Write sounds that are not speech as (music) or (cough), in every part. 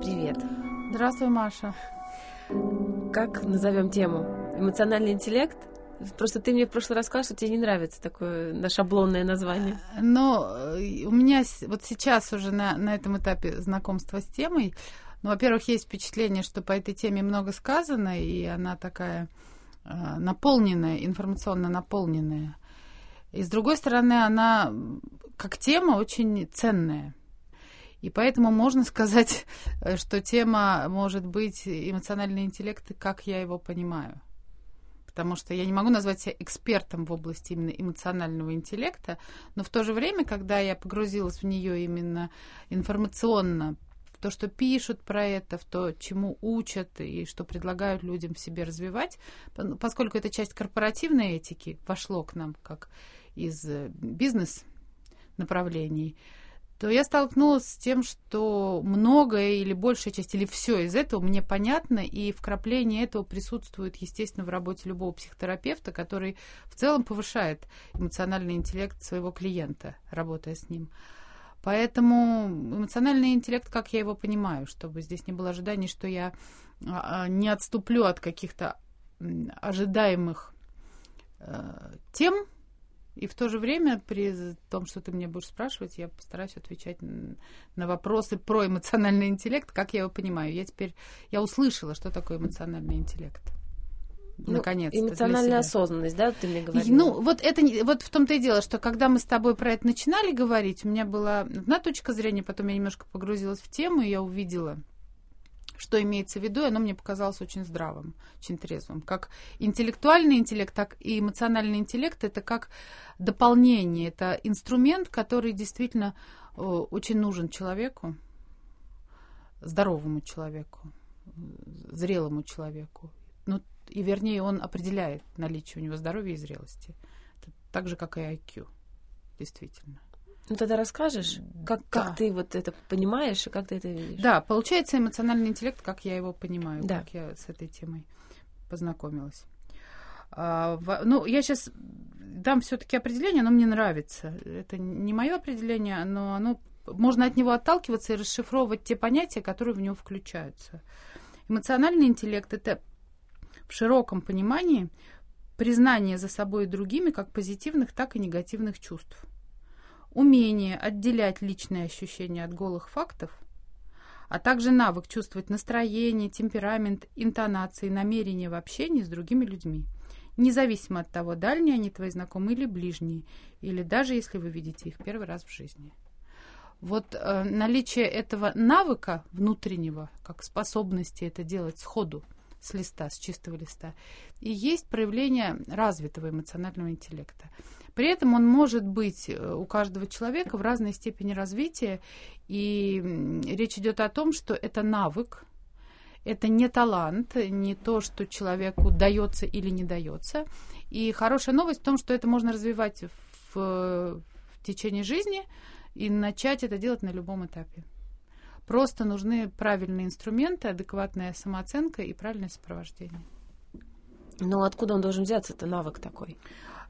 привет. Здравствуй, Маша. Как назовем тему? Эмоциональный интеллект? Просто ты мне в прошлый раз сказала, что тебе не нравится такое на шаблонное название. Но э, у меня вот сейчас уже на, на этом этапе знакомства с темой, ну, во-первых, есть впечатление, что по этой теме много сказано, и она такая э, наполненная, информационно наполненная. И с другой стороны, она как тема очень ценная. И поэтому можно сказать, э, что тема может быть эмоциональный интеллект, как я его понимаю. Потому что я не могу назвать себя экспертом в области именно эмоционального интеллекта, но в то же время, когда я погрузилась в нее именно информационно, в то, что пишут про это, в то, чему учат и что предлагают людям в себе развивать, поскольку это часть корпоративной этики вошло к нам как из э, бизнес направлений, то я столкнулась с тем, что многое или большая часть, или все из этого мне понятно, и вкрапление этого присутствует, естественно, в работе любого психотерапевта, который в целом повышает эмоциональный интеллект своего клиента, работая с ним. Поэтому эмоциональный интеллект, как я его понимаю, чтобы здесь не было ожиданий, что я а, а, не отступлю от каких-то ожидаемых э, тем, и в то же время, при том, что ты мне будешь спрашивать, я постараюсь отвечать на вопросы про эмоциональный интеллект, как я его понимаю. Я теперь, я услышала, что такое эмоциональный интеллект. Ну, Наконец-то. Эмоциональная осознанность, да, ты мне говоришь? Ну, вот это вот в том-то и дело, что когда мы с тобой про это начинали говорить, у меня была одна точка зрения, потом я немножко погрузилась в тему, и я увидела что имеется в виду, и оно мне показалось очень здравым, очень трезвым. Как интеллектуальный интеллект, так и эмоциональный интеллект это как дополнение, это инструмент, который действительно э, очень нужен человеку, здоровому человеку, зрелому человеку. Ну, и вернее, он определяет наличие у него здоровья и зрелости. Это так же, как и IQ, действительно. Ну тогда расскажешь, как, да. как ты вот это понимаешь и как ты это видишь? Да, получается эмоциональный интеллект, как я его понимаю, да. как я с этой темой познакомилась. А, в, ну, я сейчас дам все-таки определение, оно мне нравится. Это не мое определение, но оно можно от него отталкиваться и расшифровывать те понятия, которые в него включаются. Эмоциональный интеллект это в широком понимании признание за собой и другими как позитивных, так и негативных чувств умение отделять личные ощущения от голых фактов, а также навык чувствовать настроение, темперамент, интонации, намерения в общении с другими людьми, независимо от того, дальние они твои знакомые или ближние, или даже если вы видите их первый раз в жизни. Вот э, наличие этого навыка внутреннего, как способности это делать сходу, с листа, с чистого листа, и есть проявление развитого эмоционального интеллекта. При этом он может быть э, у каждого человека в разной степени развития, и речь идет о том, что это навык, это не талант, не то, что человеку дается или не дается. И хорошая новость в том, что это можно развивать в, в течение жизни и начать это делать на любом этапе. Просто нужны правильные инструменты, адекватная самооценка и правильное сопровождение. Но откуда он должен взяться, это навык такой?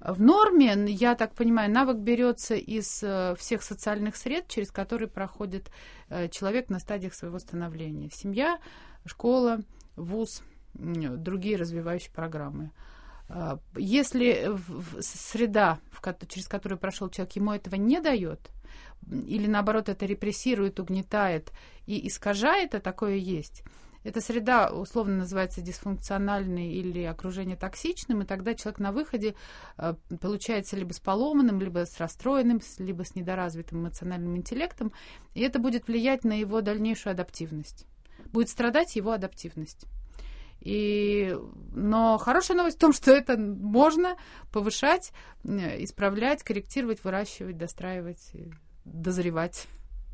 В норме, я так понимаю, навык берется из э, всех социальных сред, через которые проходит э, человек на стадиях своего становления. Семья, школа, вуз, другие развивающие программы. А, если среда, через которую прошел человек, ему этого не дает, или наоборот это репрессирует, угнетает и искажает, а такое есть, эта среда условно называется дисфункциональной или окружение токсичным, и тогда человек на выходе э, получается либо с поломанным, либо с расстроенным, либо с недоразвитым эмоциональным интеллектом, и это будет влиять на его дальнейшую адаптивность. Будет страдать его адаптивность. И, но хорошая новость в том, что это можно повышать, э, исправлять, корректировать, выращивать, достраивать, дозревать,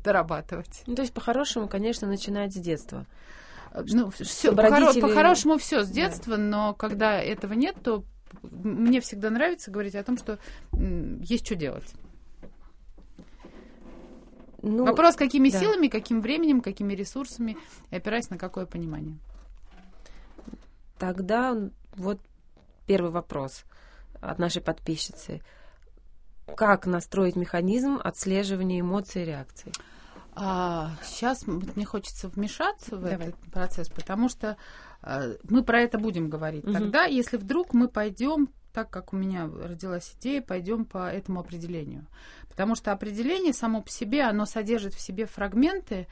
дорабатывать. Ну, то есть, по-хорошему, конечно, начинать с детства. Ну, все, родители... по-хорошему все с детства, да. но когда этого нет, то мне всегда нравится говорить о том, что есть что делать. Ну, Вопрос, какими да. силами, каким временем, какими ресурсами, и опираясь на какое понимание. Тогда вот первый вопрос от нашей подписчицы. Как настроить механизм отслеживания эмоций и реакций? А, сейчас мне хочется вмешаться в Давай. этот процесс, потому что а, мы про это будем говорить. Мгм. Тогда, если вдруг мы пойдем, так как у меня родилась идея, пойдем по этому определению. Потому что определение само по себе, оно содержит в себе фрагменты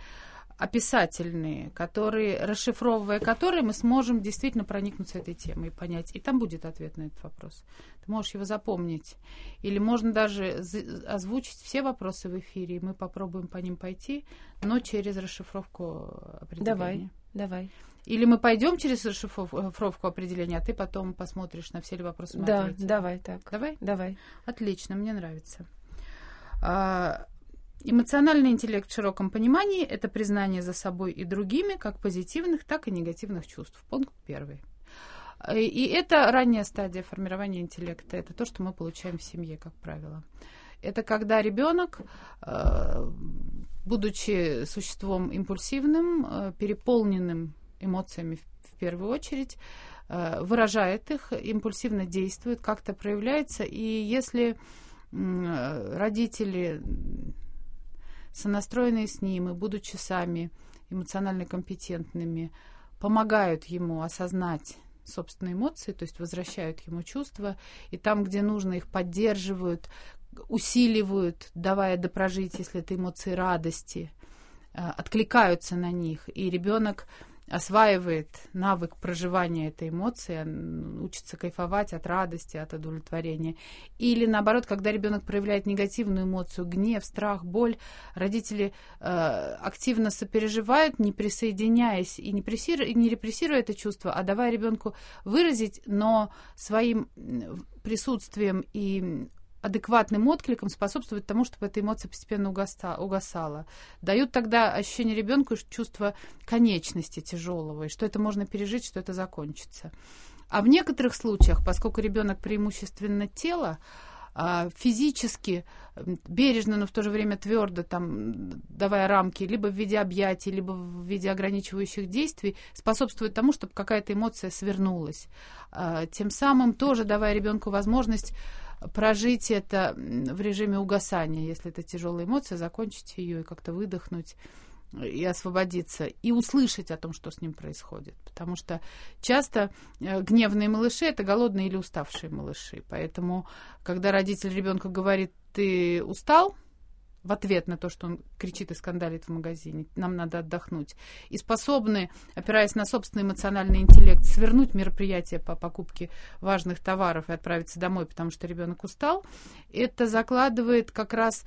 описательные, которые, расшифровывая которые, мы сможем действительно проникнуться этой темой и понять. И там будет ответ на этот вопрос. Ты можешь его запомнить. Или можно даже озвучить все вопросы в эфире, и мы попробуем по ним пойти, но через расшифровку определения. Давай. Давай. Или мы пойдем через расшифровку определения, а ты потом посмотришь, на все ли вопросы Да, ответили. давай так. Давай? Давай. Отлично, мне нравится. Эмоциональный интеллект в широком понимании – это признание за собой и другими как позитивных, так и негативных чувств. Пункт первый. Э, И это ранняя стадия формирования интеллекта. Это то, что мы получаем в семье, как правило. Это когда ребенок, э, будучи существом импульсивным, э, переполненным эмоциями в- первую очередь, выражает их, импульсивно действует, как-то проявляется. И если родители сонастроенные с ним и будучи сами эмоционально компетентными, помогают ему осознать собственные эмоции, то есть возвращают ему чувства, и там, где нужно, их поддерживают, усиливают, давая допрожить, если это эмоции радости, э, откликаются на них, и ребенок осваивает навык проживания этой эмоции, учится кайфовать от радости, от удовлетворения. Или наоборот, когда ребенок проявляет негативную эмоцию, гнев, страх, боль, родители э, активно сопереживают, не присоединяясь и не, прессиру- и не репрессируя это чувство, а давая ребенку выразить, но своим присутствием и адекватным откликом способствует тому, чтобы эта эмоция постепенно угасала. Дают тогда ощущение ребенку чувство конечности тяжелого, и что это можно пережить, что это закончится. А в некоторых случаях, поскольку ребенок преимущественно тело, а, физически бережно, но в то же время твердо, там, давая рамки, либо в виде объятий, либо в виде ограничивающих действий, способствует тому, чтобы какая-то эмоция свернулась. А, Тем самым тоже давая ребенку возможность прожить это в режиме угасания, если это тяжелая эмоция, закончить ее и как-то выдохнуть и освободиться, и услышать о том, что с ним происходит. Потому что часто э, гневные малыши это голодные или уставшие малыши. Поэтому, когда родитель ребенку говорит, ты устал, в ответ на то, что он кричит и скандалит в магазине, нам надо отдохнуть, и способны, опираясь на собственный эмоциональный интеллект, свернуть мероприятие по покупке важных товаров и отправиться домой, потому что ребенок устал, это закладывает как раз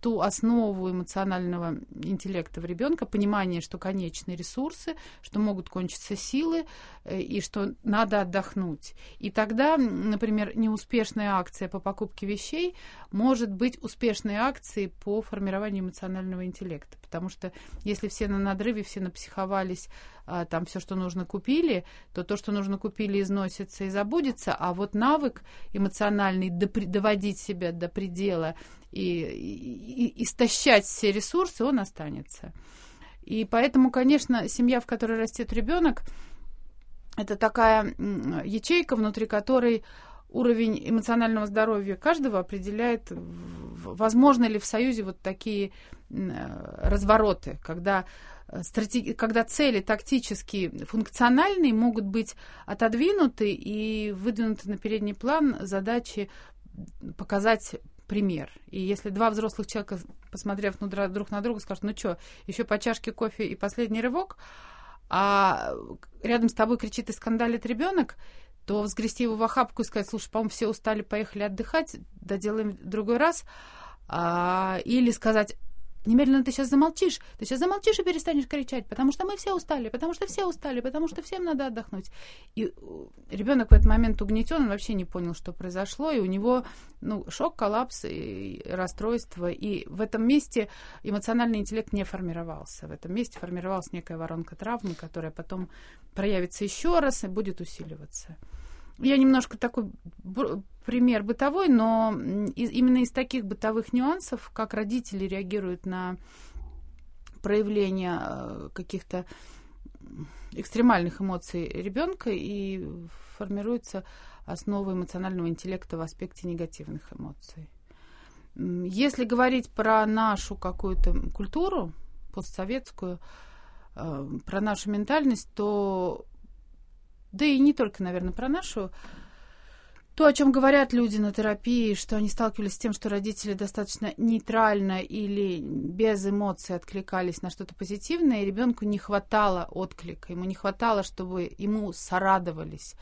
ту основу эмоционального интеллекта в ребенка, понимание, что конечные ресурсы, что могут кончиться силы э, и что надо отдохнуть. И тогда, например, неуспешная акция по покупке вещей может быть успешной акцией по формированию эмоционального интеллекта. Потому что если все на надрыве, все напсиховались, а, там все, что нужно, купили, то то, что нужно купили, износится и забудется, а вот навык эмоциональный доводить себя до предела и, и- и истощать все ресурсы, он останется. И поэтому, конечно, семья, в которой растет ребенок, это такая ячейка, внутри которой уровень эмоционального здоровья каждого определяет, возможно ли в Союзе вот такие э, развороты, когда, э, стратеги- когда цели тактически функциональные могут быть отодвинуты и выдвинуты на передний план задачи показать пример. И если два взрослых человека, посмотрев ну, друг на друга, скажут, ну что, еще по чашке кофе и последний рывок, а рядом с тобой кричит и скандалит ребенок, то взгрести его в охапку и сказать, слушай, по-моему, все устали, поехали отдыхать, доделаем в другой раз. А, или сказать, немедленно ты сейчас замолчишь, ты сейчас замолчишь и перестанешь кричать, потому что мы все устали, потому что все устали, потому что всем надо отдохнуть. И ребенок в этот момент угнетен, он вообще не понял, что произошло, и у него ну, шок, коллапс и расстройство. И в этом месте эмоциональный интеллект не формировался. В этом месте формировалась некая воронка травмы, которая потом проявится еще раз и будет усиливаться. Я немножко такой пример бытовой, но из- именно из таких бытовых нюансов, как родители реагируют на проявление э, каких-то экстремальных эмоций ребенка и формируется основа эмоционального интеллекта в аспекте негативных эмоций. Если говорить про нашу какую-то культуру, постсоветскую, э, про нашу ментальность, то, да и не только, наверное, про нашу, то, о чем говорят люди на терапии, что они сталкивались с тем, что родители достаточно нейтрально или без эмоций откликались на что-то позитивное, и ребенку не хватало отклика, ему не хватало, чтобы ему сорадовались.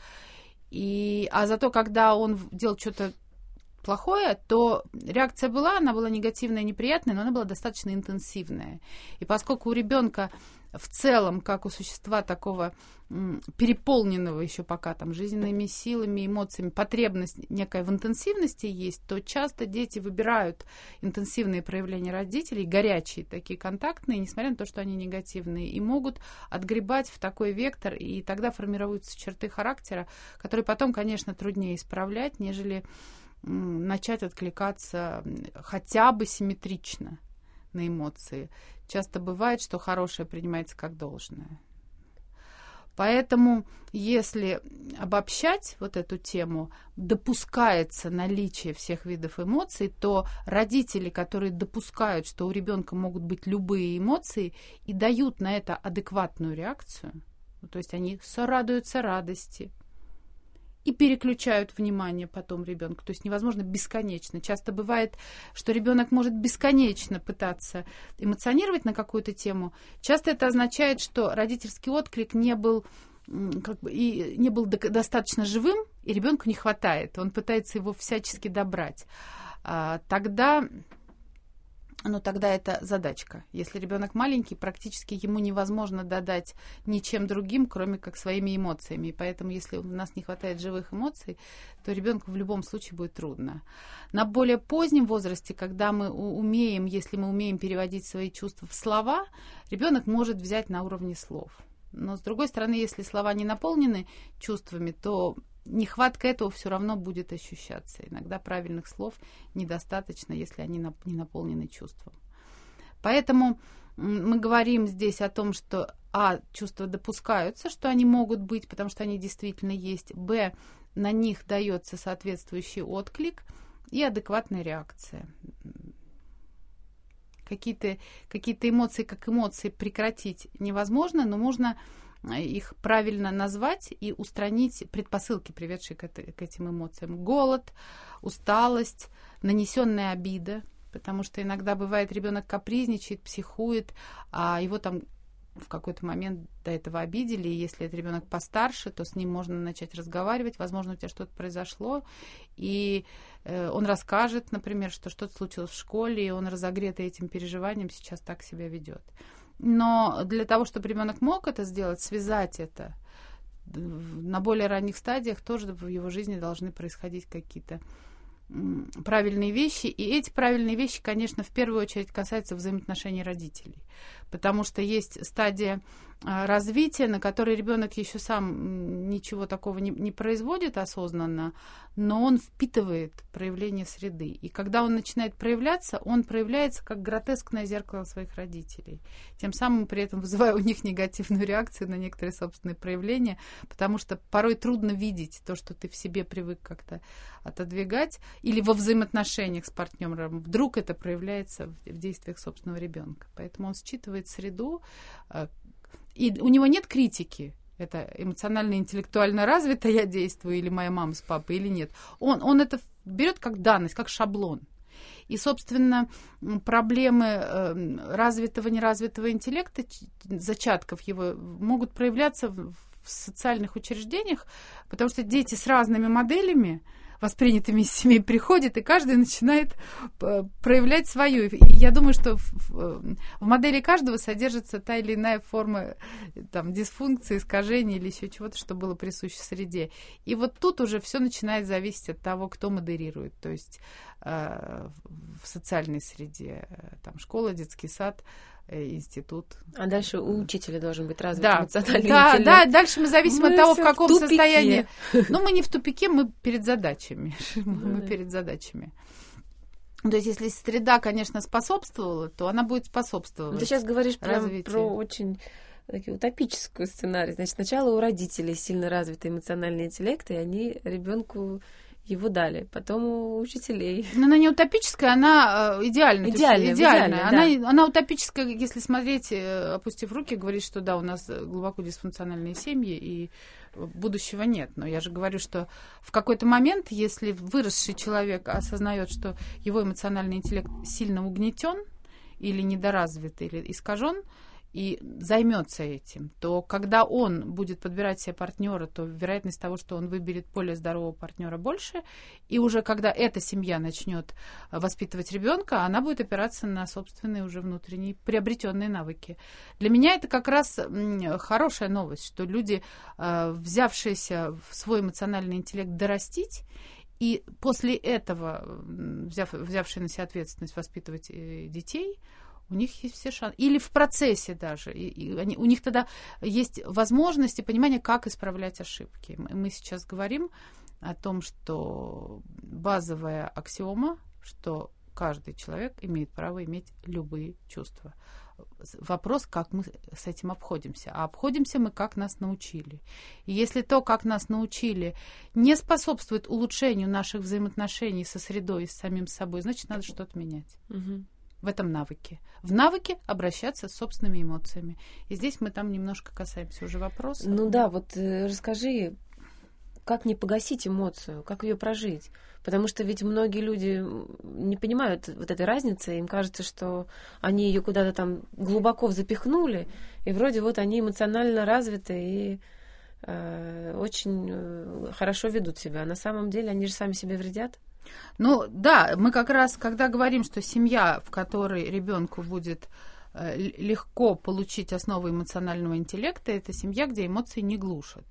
И, а зато, когда он делал что-то плохое, то реакция была, она была негативная, неприятная, но она была достаточно интенсивная. И поскольку у ребенка в целом, как у существа такого переполненного еще пока там жизненными силами, эмоциями, потребность некая в интенсивности есть, то часто дети выбирают интенсивные проявления родителей, горячие, такие контактные, несмотря на то, что они негативные, и могут отгребать в такой вектор, и тогда формируются черты характера, которые потом, конечно, труднее исправлять, нежели начать откликаться хотя бы симметрично на эмоции. Часто бывает, что хорошее принимается как должное. Поэтому, если обобщать вот эту тему, допускается наличие всех видов эмоций, то родители, которые допускают, что у ребенка могут быть любые эмоции и дают на это адекватную реакцию, ну, то есть они сорадуются радости, и переключают внимание потом ребенка. То есть невозможно бесконечно. Часто бывает, что ребенок может бесконечно пытаться эмоционировать на какую-то тему. Часто это означает, что родительский отклик не был как бы, и не был достаточно живым, и ребенку не хватает. Он пытается его всячески добрать. А, тогда но тогда это задачка. Если ребенок маленький, практически ему невозможно додать ничем другим, кроме как своими эмоциями. И поэтому, если у нас не хватает живых эмоций, то ребенку в любом случае будет трудно. На более позднем возрасте, когда мы умеем, если мы умеем переводить свои чувства в слова, ребенок может взять на уровне слов. Но с другой стороны, если слова не наполнены чувствами, то нехватка этого все равно будет ощущаться. Иногда правильных слов недостаточно, если они не наполнены чувством. Поэтому мы говорим здесь о том, что а, чувства допускаются, что они могут быть, потому что они действительно есть, б, на них дается соответствующий отклик и адекватная реакция. Какие-то какие эмоции, как эмоции, прекратить невозможно, но можно их правильно назвать и устранить предпосылки, приведшие к, к этим эмоциям. Голод, усталость, нанесенная обида, потому что иногда бывает ребенок капризничает, психует, а его там в какой-то момент до этого обидели, и если это ребенок постарше, то с ним можно начать разговаривать, возможно, у тебя что-то произошло, и э, он расскажет, например, что что-то случилось в школе, и он разогретый этим переживанием сейчас так себя ведет. Но для того, чтобы ребенок мог это сделать, связать это, на более ранних стадиях тоже в его жизни должны происходить какие-то правильные вещи. И эти правильные вещи, конечно, в первую очередь касаются взаимоотношений родителей. Потому что есть стадия а, развития, на которой ребенок еще сам ничего такого не, не производит осознанно, но он впитывает проявление среды. И когда он начинает проявляться, он проявляется как гротескное зеркало своих родителей. Тем самым при этом вызывая у них негативную реакцию на некоторые собственные проявления, потому что порой трудно видеть то, что ты в себе привык как-то отодвигать, или во взаимоотношениях с партнером. Вдруг это проявляется в, в действиях собственного ребенка. Поэтому он считывает среду, а, и у него нет критики, это эмоционально-интеллектуально развито я действую, или моя мама с папой, или нет. Он, он это берет как данность, как шаблон. И, собственно, проблемы эм, развитого, неразвитого интеллекта, зачатков его, могут проявляться в социальных учреждениях, потому что дети с разными моделями, воспринятыми из семей приходит, и каждый начинает э, проявлять свою. Я думаю, что в, в модели каждого содержится та или иная форма там, дисфункции, искажения или еще чего-то, что было присуще среде. И вот тут уже все начинает зависеть от того, кто модерирует. То есть э, в социальной среде, э, там школа, детский сад, Э, институт. А дальше у учителя должен быть развит да. эмоциональный да, интеллект. Да, дальше мы зависим мы от того, в каком в состоянии. (laughs) Ну, мы не в тупике, мы перед задачами. (laughs) мы перед задачами. То есть, если среда, конечно, способствовала, то она будет способствовать. Ты сейчас говоришь прям про очень такой утопическую сценарий. Значит, сначала у родителей сильно развитый эмоциональный интеллект, и они ребенку его дали, потом у учителей. Но она не утопическая, она э, идеальная. Идеальная, идеальная. Она, да. она утопическая, если смотреть, э, опустив руки, говорить, что да, у нас глубоко дисфункциональные семьи, и будущего нет. Но я же говорю, что в какой-то момент, если выросший человек осознает, что его эмоциональный интеллект сильно угнетен или недоразвит, или искажен, и займется этим, то когда он будет подбирать себе партнера, то вероятность того, что он выберет более здорового партнера больше. И уже когда эта семья начнет воспитывать ребенка, она будет опираться на собственные уже внутренние приобретенные навыки. Для меня это как раз хорошая новость, что люди, э, взявшиеся в свой эмоциональный интеллект дорастить, и после этого, взяв, взявшие на себя ответственность воспитывать э, детей, у них есть все шансы. Или в процессе даже. И, и они, у них тогда есть возможность и понимание, как исправлять ошибки. Мы, мы сейчас говорим о том, что базовая аксиома, что каждый человек имеет право иметь любые чувства. Вопрос, как мы с этим обходимся. А обходимся мы, как нас научили. И если то, как нас научили, не способствует улучшению наших взаимоотношений со средой и с самим собой, значит, надо что-то менять. Угу в этом навыке. В навыке обращаться с собственными эмоциями. И здесь мы там немножко касаемся уже вопроса. Ну да, вот э, расскажи, как не погасить эмоцию, как ее прожить? Потому что ведь многие люди не понимают вот этой разницы, им кажется, что они ее куда-то там глубоко запихнули, и вроде вот они эмоционально развиты и э, очень э, хорошо ведут себя. А на самом деле они же сами себе вредят. Ну да, мы как раз, когда говорим, что семья, в которой ребенку будет э, легко получить основы эмоционального интеллекта, это семья, где эмоции не глушат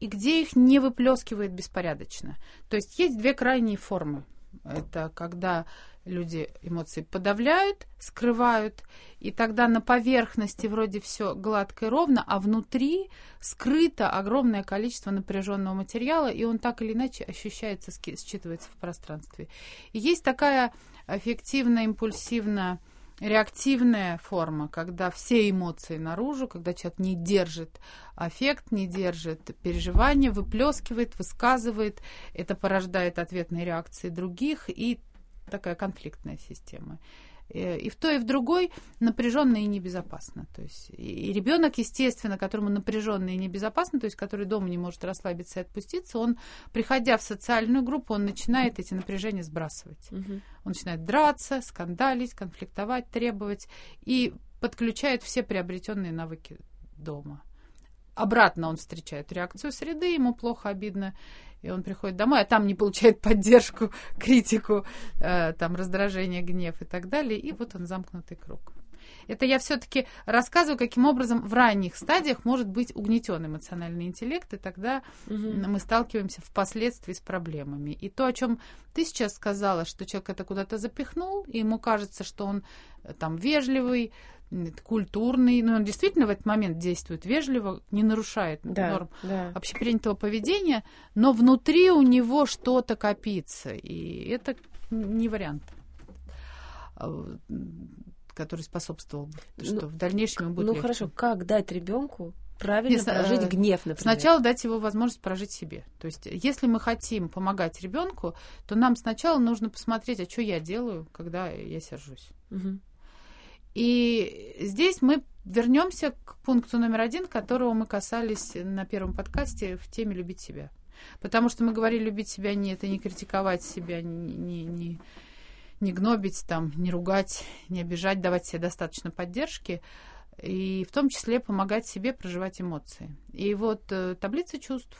и где их не выплескивает беспорядочно. То есть есть две крайние формы. Это когда люди эмоции подавляют, скрывают, и тогда на поверхности вроде все гладко и ровно, а внутри скрыто огромное количество напряженного материала, и он так или иначе ощущается, считывается в пространстве. И есть такая эффективная, импульсивная реактивная форма, когда все эмоции наружу, когда человек не держит аффект, не держит переживания, выплескивает, высказывает, это порождает ответные реакции других и такая конфликтная система. Э, и в той, и в другой напряженно и небезопасно. То есть и ребенок, естественно, которому напряженно и небезопасно, то есть который дома не может расслабиться и отпуститься, он, приходя в социальную группу, он начинает эти напряжения сбрасывать. Угу. Он начинает драться, скандалить, конфликтовать, требовать и подключает все приобретенные навыки дома. Обратно он встречает реакцию среды, ему плохо, обидно, и он приходит домой, а там не получает (laughs) поддержку, критику, э, там раздражение, гнев и так далее, и вот он замкнутый круг. Это я все-таки рассказываю, каким образом в ранних стадиях может быть угнетен эмоциональный интеллект, и тогда угу. мы сталкиваемся впоследствии с проблемами. И то, о чем ты сейчас сказала, что человек это куда-то запихнул, и ему кажется, что он э, там вежливый, культурный, но он действительно в этот момент действует вежливо, не нарушает да, норм да. общепринятого поведения, но внутри у него что-то копится, и это не вариант а, который способствовал бы, ну, что ну, в дальнейшем ему будет Ну легче. хорошо, как дать ребенку правильно Нет, прожить гнев, например? Сначала дать его возможность прожить себе. То есть, если мы хотим помогать ребенку, то нам сначала нужно посмотреть, а что я делаю, когда я сержусь. Угу. И здесь мы вернемся к пункту номер один, которого мы касались на первом подкасте в теме «Любить себя». Потому что мы говорили, любить себя не это не критиковать себя, не, не, не, гнобить, там, не ругать, не обижать, давать себе достаточно поддержки, и в том числе помогать себе проживать эмоции. И вот э, таблица чувств,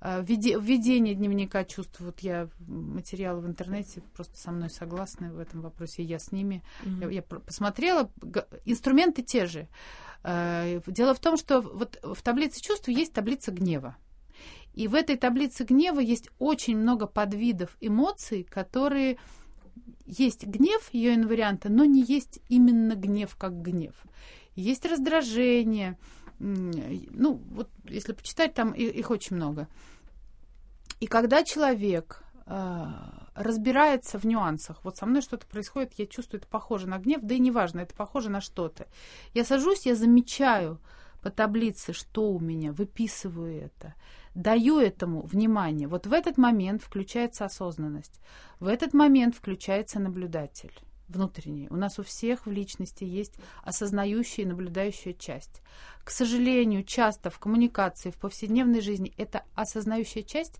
введение дневника чувств, вот я материалы в интернете просто со мной согласны в этом вопросе, я с ними, mm-hmm. я, я посмотрела, инструменты те же. Э, дело в том, что вот в таблице чувств есть таблица гнева. И в этой таблице гнева есть очень много подвидов эмоций, которые есть гнев ее инварианта, но не есть именно гнев как гнев. Есть раздражение. Ну, вот если почитать, там их очень много. И когда человек э, разбирается в нюансах, вот со мной что-то происходит, я чувствую, это похоже на гнев, да и неважно, это похоже на что-то. Я сажусь, я замечаю по таблице, что у меня, выписываю это. даю этому внимание, вот в этот момент включается осознанность, в этот момент включается наблюдатель внутренний. У нас у всех в личности есть осознающая и наблюдающая часть. К сожалению, часто в коммуникации, в повседневной жизни эта осознающая часть,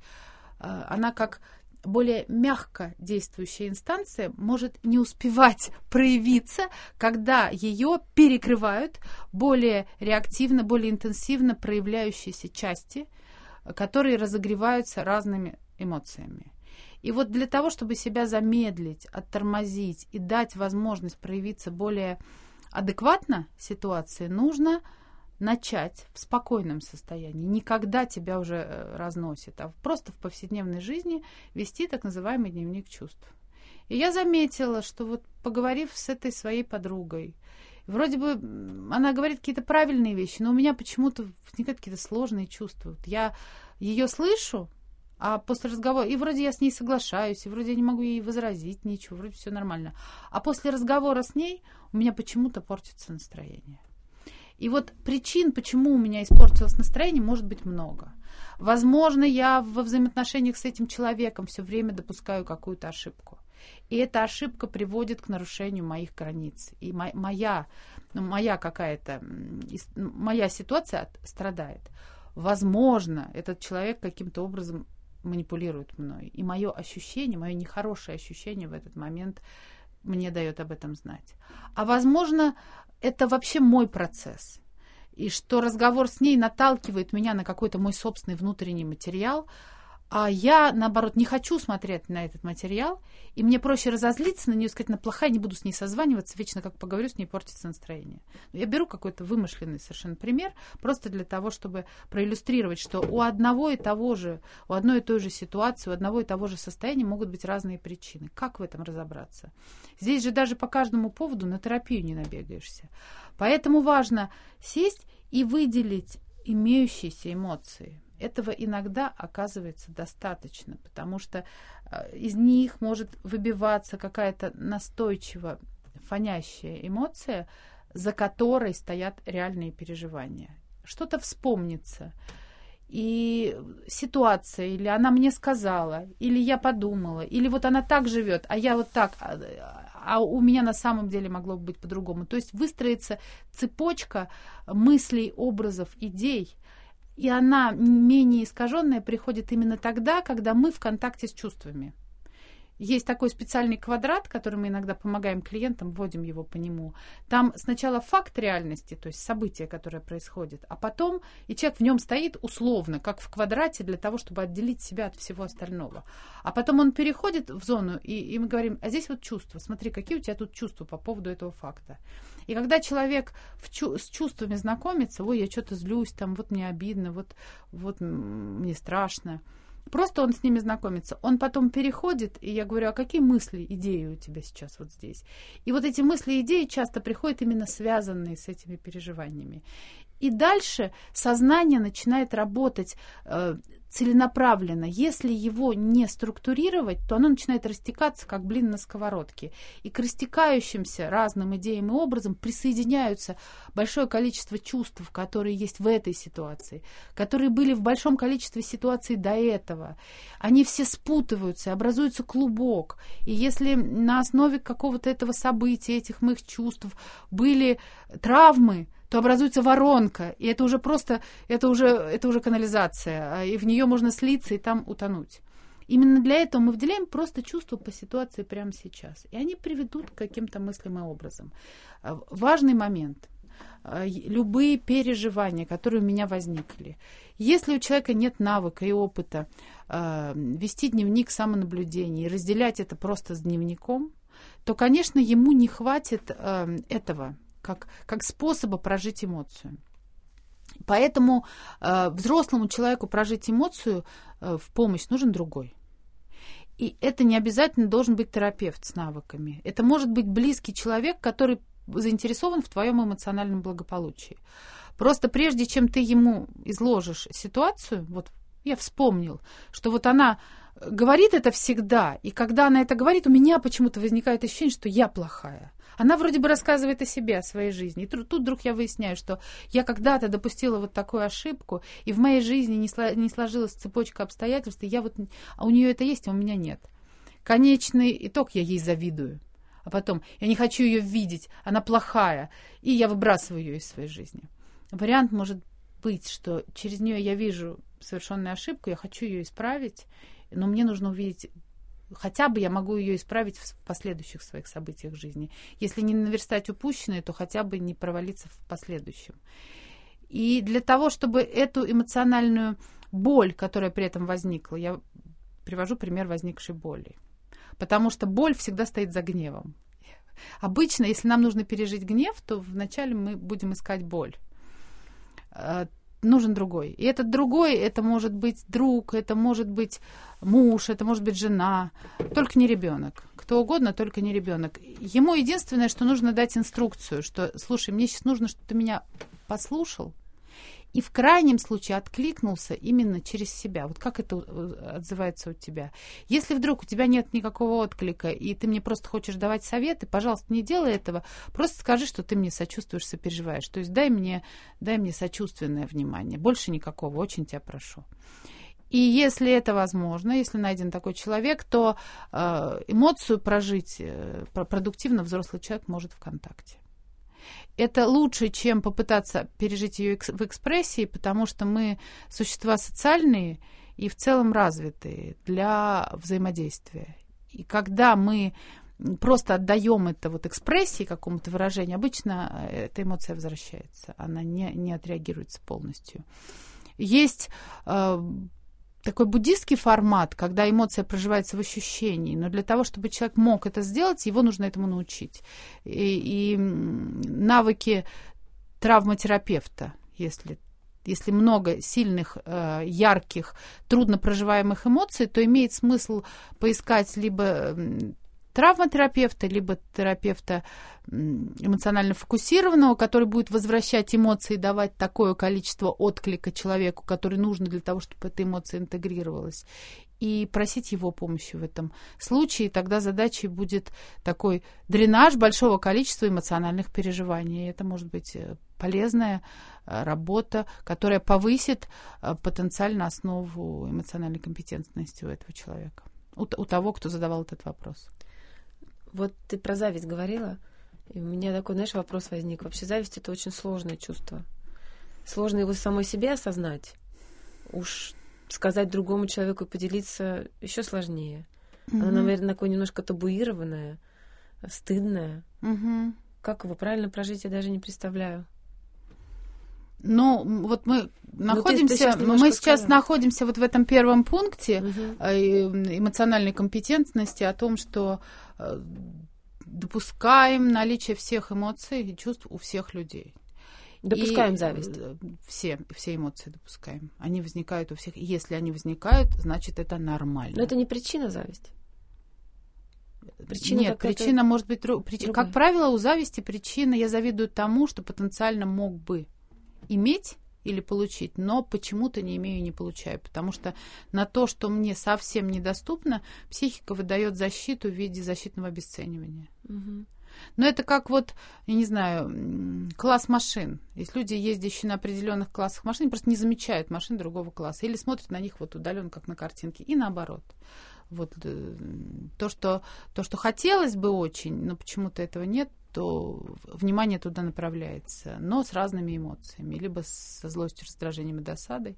э, она как более мягко действующая инстанция может не успевать проявиться, когда ее перекрывают более реактивно, более интенсивно проявляющиеся части, которые разогреваются разными эмоциями. И вот для того, чтобы себя замедлить, оттормозить и дать возможность проявиться более адекватно ситуации, нужно начать в спокойном состоянии, никогда тебя уже э, разносит, а просто в повседневной жизни вести так называемый дневник чувств. И я заметила, что вот поговорив с этой своей подругой, вроде бы она говорит какие-то правильные вещи, но у меня почему-то возникают какие-то сложные чувства. Вот я ее слышу, а после разговора, и вроде я с ней соглашаюсь, и вроде я не могу ей возразить ничего, вроде все нормально. А после разговора с ней у меня почему-то портится настроение. И вот причин, почему у меня испортилось настроение, может быть много. Возможно, я во взаимоотношениях с этим человеком все время допускаю какую-то ошибку. И эта ошибка приводит к нарушению моих границ. И моя, ну, моя какая-то, моя ситуация страдает. Возможно, этот человек каким-то образом манипулирует мной. И мое ощущение, мое нехорошее ощущение в этот момент мне дает об этом знать. А возможно, это вообще мой процесс. И что разговор с ней наталкивает меня на какой-то мой собственный внутренний материал, а я, наоборот, не хочу смотреть на этот материал, и мне проще разозлиться на нее, сказать, она плохая, не буду с ней созваниваться, вечно как поговорю, с ней портится настроение. Я беру какой-то вымышленный совершенно пример, просто для того, чтобы проиллюстрировать, что у одного и того же, у одной и той же ситуации, у одного и того же состояния могут быть разные причины. Как в этом разобраться? Здесь же даже по каждому поводу на терапию не набегаешься. Поэтому важно сесть и выделить имеющиеся эмоции этого иногда оказывается достаточно, потому что э, из них может выбиваться какая-то настойчиво фонящая эмоция, за которой стоят реальные переживания. Что-то вспомнится. И ситуация, или она мне сказала, или я подумала, или вот она так живет, а я вот так, а, а у меня на самом деле могло бы быть по-другому. То есть выстроится цепочка мыслей, образов, идей, и она менее искаженная приходит именно тогда, когда мы в контакте с чувствами. Есть такой специальный квадрат, который мы иногда помогаем клиентам, вводим его по нему. Там сначала факт реальности, то есть событие, которое происходит, а потом и человек в нем стоит условно, как в квадрате, для того, чтобы отделить себя от всего остального. А потом он переходит в зону, и, и мы говорим, а здесь вот чувства, смотри, какие у тебя тут чувства по поводу этого факта. И когда человек в чу- с чувствами знакомится, ой, я что-то злюсь, там, вот мне обидно, вот, вот мне страшно, Просто он с ними знакомится. Он потом переходит, и я говорю, а какие мысли, идеи у тебя сейчас вот здесь? И вот эти мысли идеи часто приходят именно связанные с этими переживаниями. И дальше сознание начинает работать э, целенаправленно. Если его не структурировать, то оно начинает растекаться, как блин на сковородке. И к растекающимся разным идеям и образом присоединяются большое количество чувств, которые есть в этой ситуации, которые были в большом количестве ситуаций до этого. Они все спутываются, образуется клубок. И если на основе какого-то этого события, этих моих чувств были травмы, то образуется воронка, и это уже просто, это уже, это уже канализация, а, и в нее можно слиться и там утонуть. Именно для этого мы выделяем просто чувства по ситуации прямо сейчас, и они приведут к каким-то мыслям и образом. А, важный момент а, любые переживания, которые у меня возникли. Если у человека нет навыка и опыта вести дневник самонаблюдения и разделять это просто с дневником, то, конечно, ему не хватит этого как, как способа прожить эмоцию. Поэтому э, взрослому человеку прожить эмоцию э, в помощь нужен другой. И это не обязательно должен быть терапевт с навыками. Это может быть близкий человек, который заинтересован в твоем эмоциональном благополучии. Просто прежде чем ты ему изложишь ситуацию, вот я вспомнил, что вот она говорит это всегда. И когда она это говорит, у меня почему-то возникает ощущение, что я плохая. Она вроде бы рассказывает о себе, о своей жизни. И тут вдруг я выясняю, что я когда-то допустила вот такую ошибку, и в моей жизни не, сло, не сложилась цепочка обстоятельств, и я вот, а у нее это есть, а у меня нет. Конечный итог я ей завидую. А потом, я не хочу ее видеть, она плохая, и я выбрасываю ее из своей жизни. Вариант может быть, что через нее я вижу совершенную ошибку, я хочу ее исправить, но мне нужно увидеть хотя бы я могу ее исправить в последующих своих событиях жизни. Если не наверстать упущенное, то хотя бы не провалиться в последующем. И для того, чтобы эту эмоциональную боль, которая при этом возникла, я привожу пример возникшей боли. Потому что боль всегда стоит за гневом. Обычно, если нам нужно пережить гнев, то вначале мы будем искать боль. Нужен другой. И этот другой, это может быть друг, это может быть муж, это может быть жена, только не ребенок. Кто угодно, только не ребенок. Ему единственное, что нужно дать инструкцию, что, слушай, мне сейчас нужно, чтобы ты меня послушал, и в крайнем случае откликнулся именно через себя. Вот как это э, отзывается у тебя? Если вдруг у тебя нет никакого отклика, и ты мне просто хочешь давать советы, пожалуйста, не делай этого. Просто скажи, что ты мне сочувствуешь, сопереживаешь. То есть дай мне, дай мне сочувственное внимание. Больше никакого, очень тебя прошу. И если это возможно, если найден такой человек, то э, эмоцию прожить э, продуктивно взрослый человек может ВКонтакте это лучше, чем попытаться пережить ее в экспрессии, потому что мы существа социальные и в целом развитые для взаимодействия. И когда мы просто отдаем это вот экспрессии, какому-то выражению, обычно э, эта эмоция возвращается, она не, не отреагируется полностью. Есть э, такой буддийский формат, когда эмоция проживается в ощущении, но для того, чтобы человек мог это сделать, его нужно этому научить. И, и навыки травматерапевта, если если много сильных, э, ярких, трудно проживаемых эмоций, то имеет смысл поискать либо травматерапевта, либо терапевта эмоционально фокусированного, который будет возвращать эмоции, давать такое количество отклика человеку, который нужно для того, чтобы эта эмоция интегрировалась, и просить его помощи в этом случае. Тогда задачей будет такой дренаж большого количества эмоциональных переживаний. И это может быть э, полезная э, работа, которая повысит э, потенциально основу эмоциональной компетентности у этого человека, у, у того, кто задавал этот вопрос. Вот ты про зависть говорила, и у меня такой, знаешь, вопрос возник. Вообще зависть это очень сложное чувство. Сложно его самой себе осознать. Уж сказать другому человеку и поделиться еще сложнее. Mm-hmm. Она, наверное, такое немножко табуированное, стыдное. Mm-hmm. Как его правильно прожить, я даже не представляю. Ну, вот мы ну, находимся, ты мы сейчас сказала. находимся вот в этом первом пункте угу. эмоциональной компетентности о том, что э, допускаем наличие всех эмоций и чувств у всех людей. Допускаем и зависть. Все, все эмоции допускаем. Они возникают у всех. Если они возникают, значит это нормально. Но это не причина зависти. Причина Нет, причина может быть... Прич... Как правило, у зависти причина «я завидую тому, что потенциально мог бы» иметь или получить, но почему-то не имею и не получаю, потому что на то, что мне совсем недоступно, психика выдает защиту в виде защитного обесценивания. Угу. Но это как вот, я не знаю, класс машин. Есть люди, ездящие на определенных классах машин, просто не замечают машин другого класса или смотрят на них вот удаленно, как на картинке, и наоборот. Вот э, то, что, то, что хотелось бы очень, но почему-то этого нет, то внимание туда направляется, но с разными эмоциями, либо со злостью, раздражением и досадой.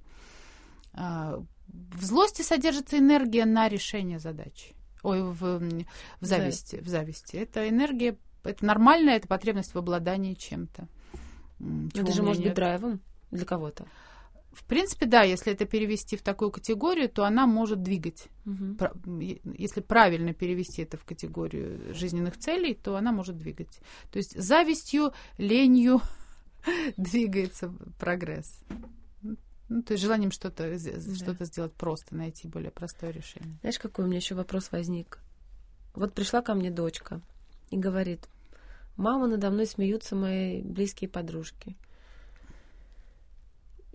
А, в злости содержится энергия на решение задачи. Ой, в, в зависти, в зависти. Это энергия, это нормальная, это потребность в обладании чем-то. Это же может нет. быть драйвом для кого-то. В принципе, да, если это перевести в такую категорию, то она может двигать. Угу. Если правильно перевести это в категорию жизненных целей, то она может двигать. То есть завистью, ленью (laughs) двигается прогресс. Ну, то есть желанием что-то да. что сделать просто, найти более простое решение. Знаешь, какой у меня еще вопрос возник? Вот пришла ко мне дочка и говорит, мама, надо мной смеются мои близкие подружки.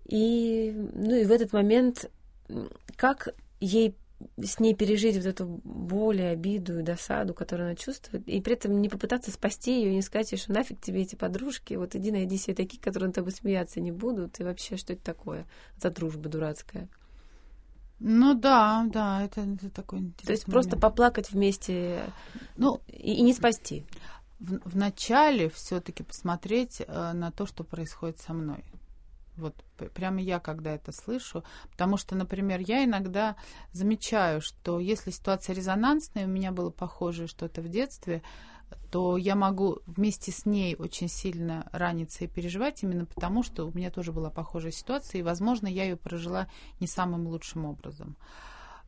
И, ну, и в этот момент как ей с ней пережить вот эту боль, и обиду и досаду, которую она чувствует, и при этом не попытаться спасти ее, не сказать, что нафиг тебе эти подружки, вот иди найди себе такие, которые над тобой смеяться не будут, и вообще, что это такое за дружба дурацкая. Ну да, да, это, это такой интересный То есть просто момент. поплакать вместе ну, и, и не спасти. В, в начале все-таки посмотреть э, на то, что происходит со мной. Вот прямо я, когда это слышу, потому что, например, я иногда замечаю, что если ситуация резонансная, у меня было похожее что-то в детстве, то я могу вместе с ней очень сильно раниться и переживать, именно потому, что у меня тоже была похожая ситуация, и, возможно, я ее прожила не самым лучшим образом.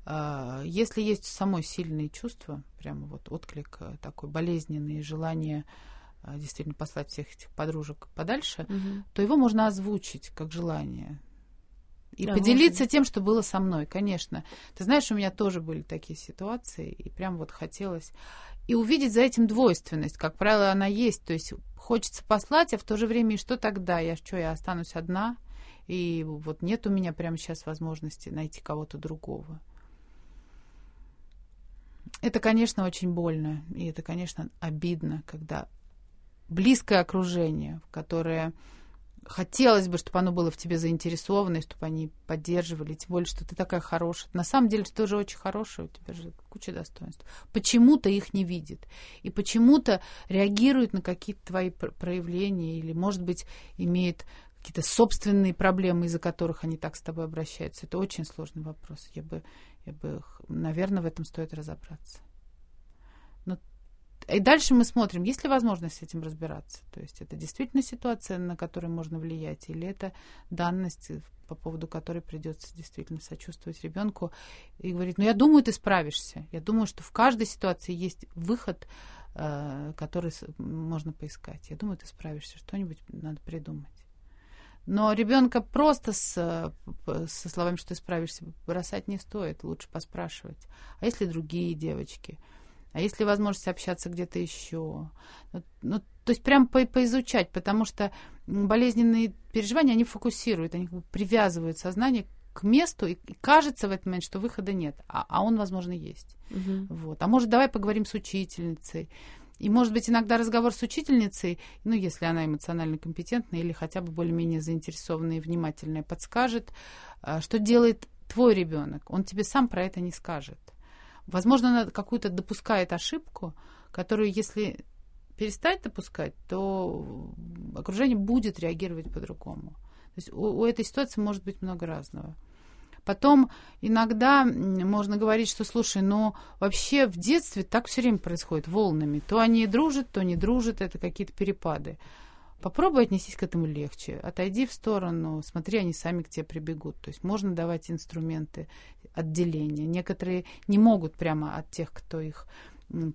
А, если есть самой сильные чувства, прямо вот отклик э, такой болезненный, желание действительно послать всех этих подружек подальше, угу. то его можно озвучить как желание. И да, поделиться можно. тем, что было со мной, конечно. Ты знаешь, у меня тоже были такие ситуации, и прям вот хотелось. И увидеть за этим двойственность. Как правило, она есть. То есть хочется послать, а в то же время и что тогда? Я что, я останусь одна? И вот нет у меня прямо сейчас возможности найти кого-то другого. Это, конечно, очень больно. И это, конечно, обидно, когда близкое окружение, которое хотелось бы, чтобы оно было в тебе заинтересовано, и чтобы они поддерживали, тем более, что ты такая хорошая. На самом деле ты тоже очень хорошая, у тебя же куча достоинств. Почему-то их не видит. И почему-то реагирует на какие-то твои проявления, или, может быть, имеет какие-то собственные проблемы, из-за которых они так с тобой обращаются. Это очень сложный вопрос. Я бы, я бы, наверное, в этом стоит разобраться. И дальше мы смотрим, есть ли возможность с этим разбираться. То есть это действительно ситуация, на которую можно влиять, или это данность, по поводу которой придется действительно сочувствовать ребенку и говорить, ну я думаю, ты справишься. Я думаю, что в каждой ситуации есть выход, э, который можно поискать. Я думаю, ты справишься. Что-нибудь надо придумать. Но ребенка просто с, со словами, что ты справишься, бросать не стоит. Лучше поспрашивать. А если другие девочки? А есть ли возможность общаться где-то еще. Ну, ну, то есть прям по поизучать, потому что болезненные переживания, они фокусируют, они привязывают сознание к месту, и, кажется в этот момент, что выхода нет, а, а он, возможно, есть. Угу. Вот. А может, давай поговорим с учительницей. И, может быть, иногда разговор с учительницей, ну, если она эмоционально компетентная или хотя бы более-менее заинтересованная и внимательная, подскажет, а, что делает твой ребенок. Он тебе сам про это не скажет. Возможно, она какую-то допускает ошибку, которую, если перестать допускать, то окружение будет реагировать по-другому. То есть у, у этой ситуации может быть много разного. Потом иногда можно говорить, что, слушай, ну вообще в детстве так все время происходит волнами. То они дружат, то не дружат, это какие-то перепады. Попробуй отнестись к этому легче. Отойди в сторону, смотри, они сами к тебе прибегут. То есть можно давать инструменты отделения. Некоторые не могут прямо от тех, кто их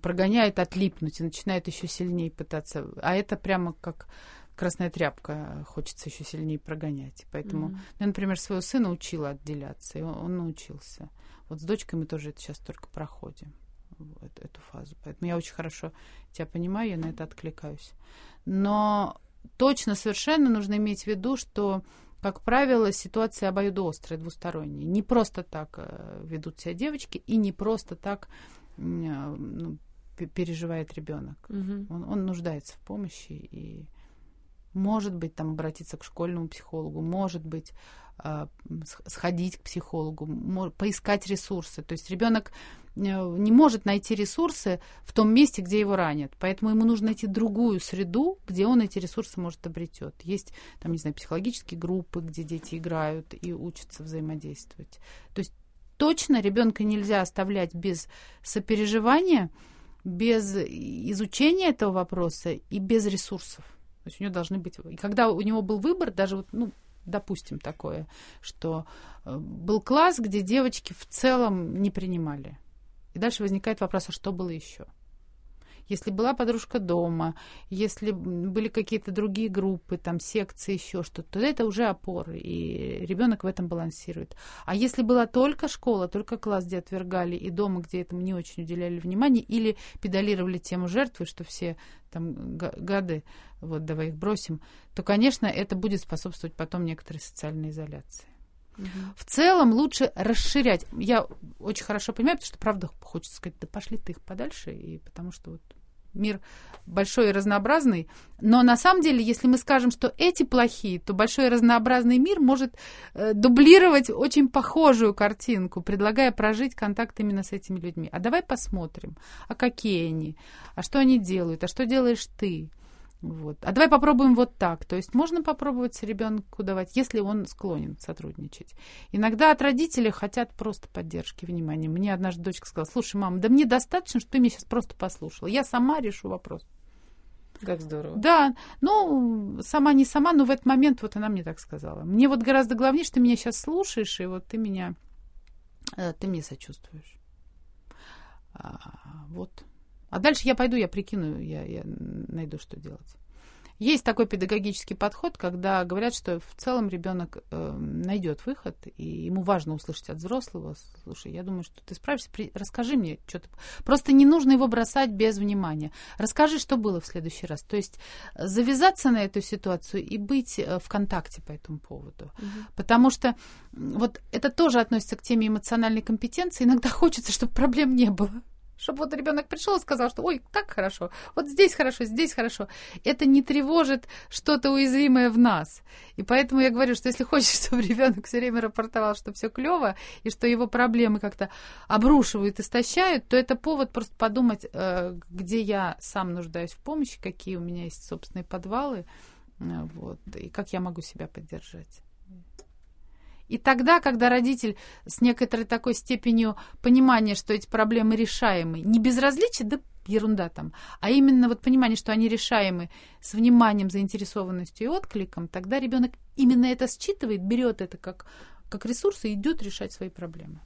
прогоняет, отлипнуть и начинают еще сильнее пытаться. А это прямо как красная тряпка, хочется еще сильнее прогонять. Поэтому, mm-hmm. я, например, своего сына учила отделяться, и он, он научился. Вот с дочкой мы тоже это сейчас только проходим, эту, эту фазу. Поэтому я очень хорошо тебя понимаю, я на это откликаюсь. Но точно совершенно нужно иметь в виду, что, как правило, ситуация обоюдоострая, двусторонняя. Не просто так э, ведут себя девочки, и не просто так э, ну, переживает ребенок. Угу. Он, он нуждается в помощи и может быть там обратиться к школьному психологу, может быть сходить к психологу, поискать ресурсы. То есть ребенок э, не может найти ресурсы в том месте, где его ранят. Поэтому ему нужно найти другую среду, где он эти ресурсы может обретет. Есть там, не знаю, психологические группы, где дети играют и учатся взаимодействовать. То есть точно ребенка нельзя оставлять без сопереживания, без изучения этого вопроса и без ресурсов. То есть у него должны быть... И когда у него был выбор, даже вот, ну, допустим, такое, что э, был класс, где девочки в целом не принимали. И дальше возникает вопрос, а что было еще? Если была подружка дома, если были какие-то другие группы, там секции, еще что-то, то это уже опоры, и ребенок в этом балансирует. А если была только школа, только класс, где отвергали, и дома, где этому не очень уделяли внимания, или педалировали тему жертвы, что все там гады, вот давай их бросим, то, конечно, это будет способствовать потом некоторой социальной изоляции. В целом лучше расширять. Я очень хорошо понимаю, потому что, правда, хочется сказать, да пошли ты их подальше, и потому что вот мир большой и разнообразный. Но на самом деле, если мы скажем, что эти плохие, то большой и разнообразный мир может э, дублировать очень похожую картинку, предлагая прожить контакт именно с этими людьми. А давай посмотрим, а какие они, а что они делают, а что делаешь ты. Вот. А давай попробуем вот так. То есть можно попробовать ребенку давать, если он склонен сотрудничать. Иногда от родителей хотят просто поддержки, внимания. Мне однажды дочка сказала, слушай, мама, да мне достаточно, что ты меня сейчас просто послушала. Я сама решу вопрос. Как здорово. Да, ну, сама не сама, но в этот момент вот она мне так сказала. Мне вот гораздо главнее, что ты меня сейчас слушаешь, и вот ты меня, э, ты мне сочувствуешь. А, вот. А дальше я пойду, я прикину, я, я найду, что делать. Есть такой педагогический подход, когда говорят, что в целом ребенок э, найдет выход, и ему важно услышать от взрослого. Слушай, я думаю, что ты справишься. При... Расскажи мне что-то. Просто не нужно его бросать без внимания. Расскажи, что было в следующий раз. То есть завязаться на эту ситуацию и быть э, в контакте по этому поводу. Угу. Потому что вот это тоже относится к теме эмоциональной компетенции. Иногда хочется, чтобы проблем не было. Чтобы вот ребенок пришел и сказал, что ой, так хорошо, вот здесь хорошо, здесь хорошо. Это не тревожит что-то уязвимое в нас. И поэтому я говорю, что если хочешь, (laughs) чтобы ребенок все время рапортовал, что все клево, и что его проблемы как-то обрушивают, истощают, то это повод просто подумать, э, где я сам нуждаюсь в помощи, какие у меня есть собственные подвалы, э, вот, и как я могу себя поддержать. И тогда, когда родитель с некоторой такой степенью понимания, что эти проблемы решаемы, не безразличие, да ерунда там, а именно вот понимание, что они решаемы с вниманием, заинтересованностью и откликом, тогда ребенок именно это считывает, берет это как, как ресурс и идет решать свои проблемы.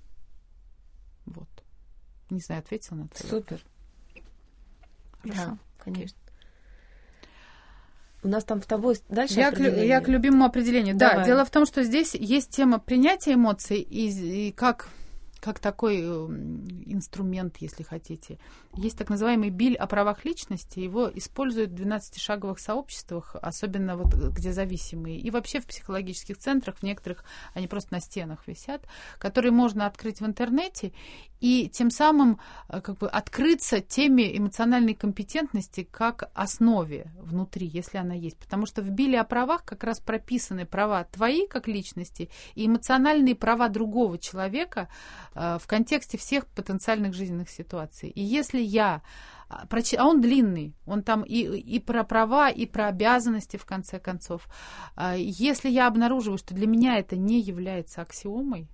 Вот. Не знаю, ответила на это. Супер. Хорошо. Да, конечно. У нас там в тобой дальше я к, я к любимому определению. Давай. Да, дело в том, что здесь есть тема принятия эмоций и, и как как такой эм, инструмент, если хотите. Есть так называемый биль о правах личности. Его используют в 12-шаговых сообществах, особенно вот где зависимые. И вообще в психологических центрах, в некоторых они просто на стенах висят, которые можно открыть в интернете и тем самым э, как бы открыться теме эмоциональной компетентности как основе внутри, если она есть. Потому что в биле о правах как раз прописаны права твои как личности и эмоциональные права другого человека, Э, в контексте всех потенциальных жизненных ситуаций. И если я а, а он длинный, он там и, и про права, и про обязанности, в конце концов. А если я обнаруживаю, что для меня это не является аксиомой,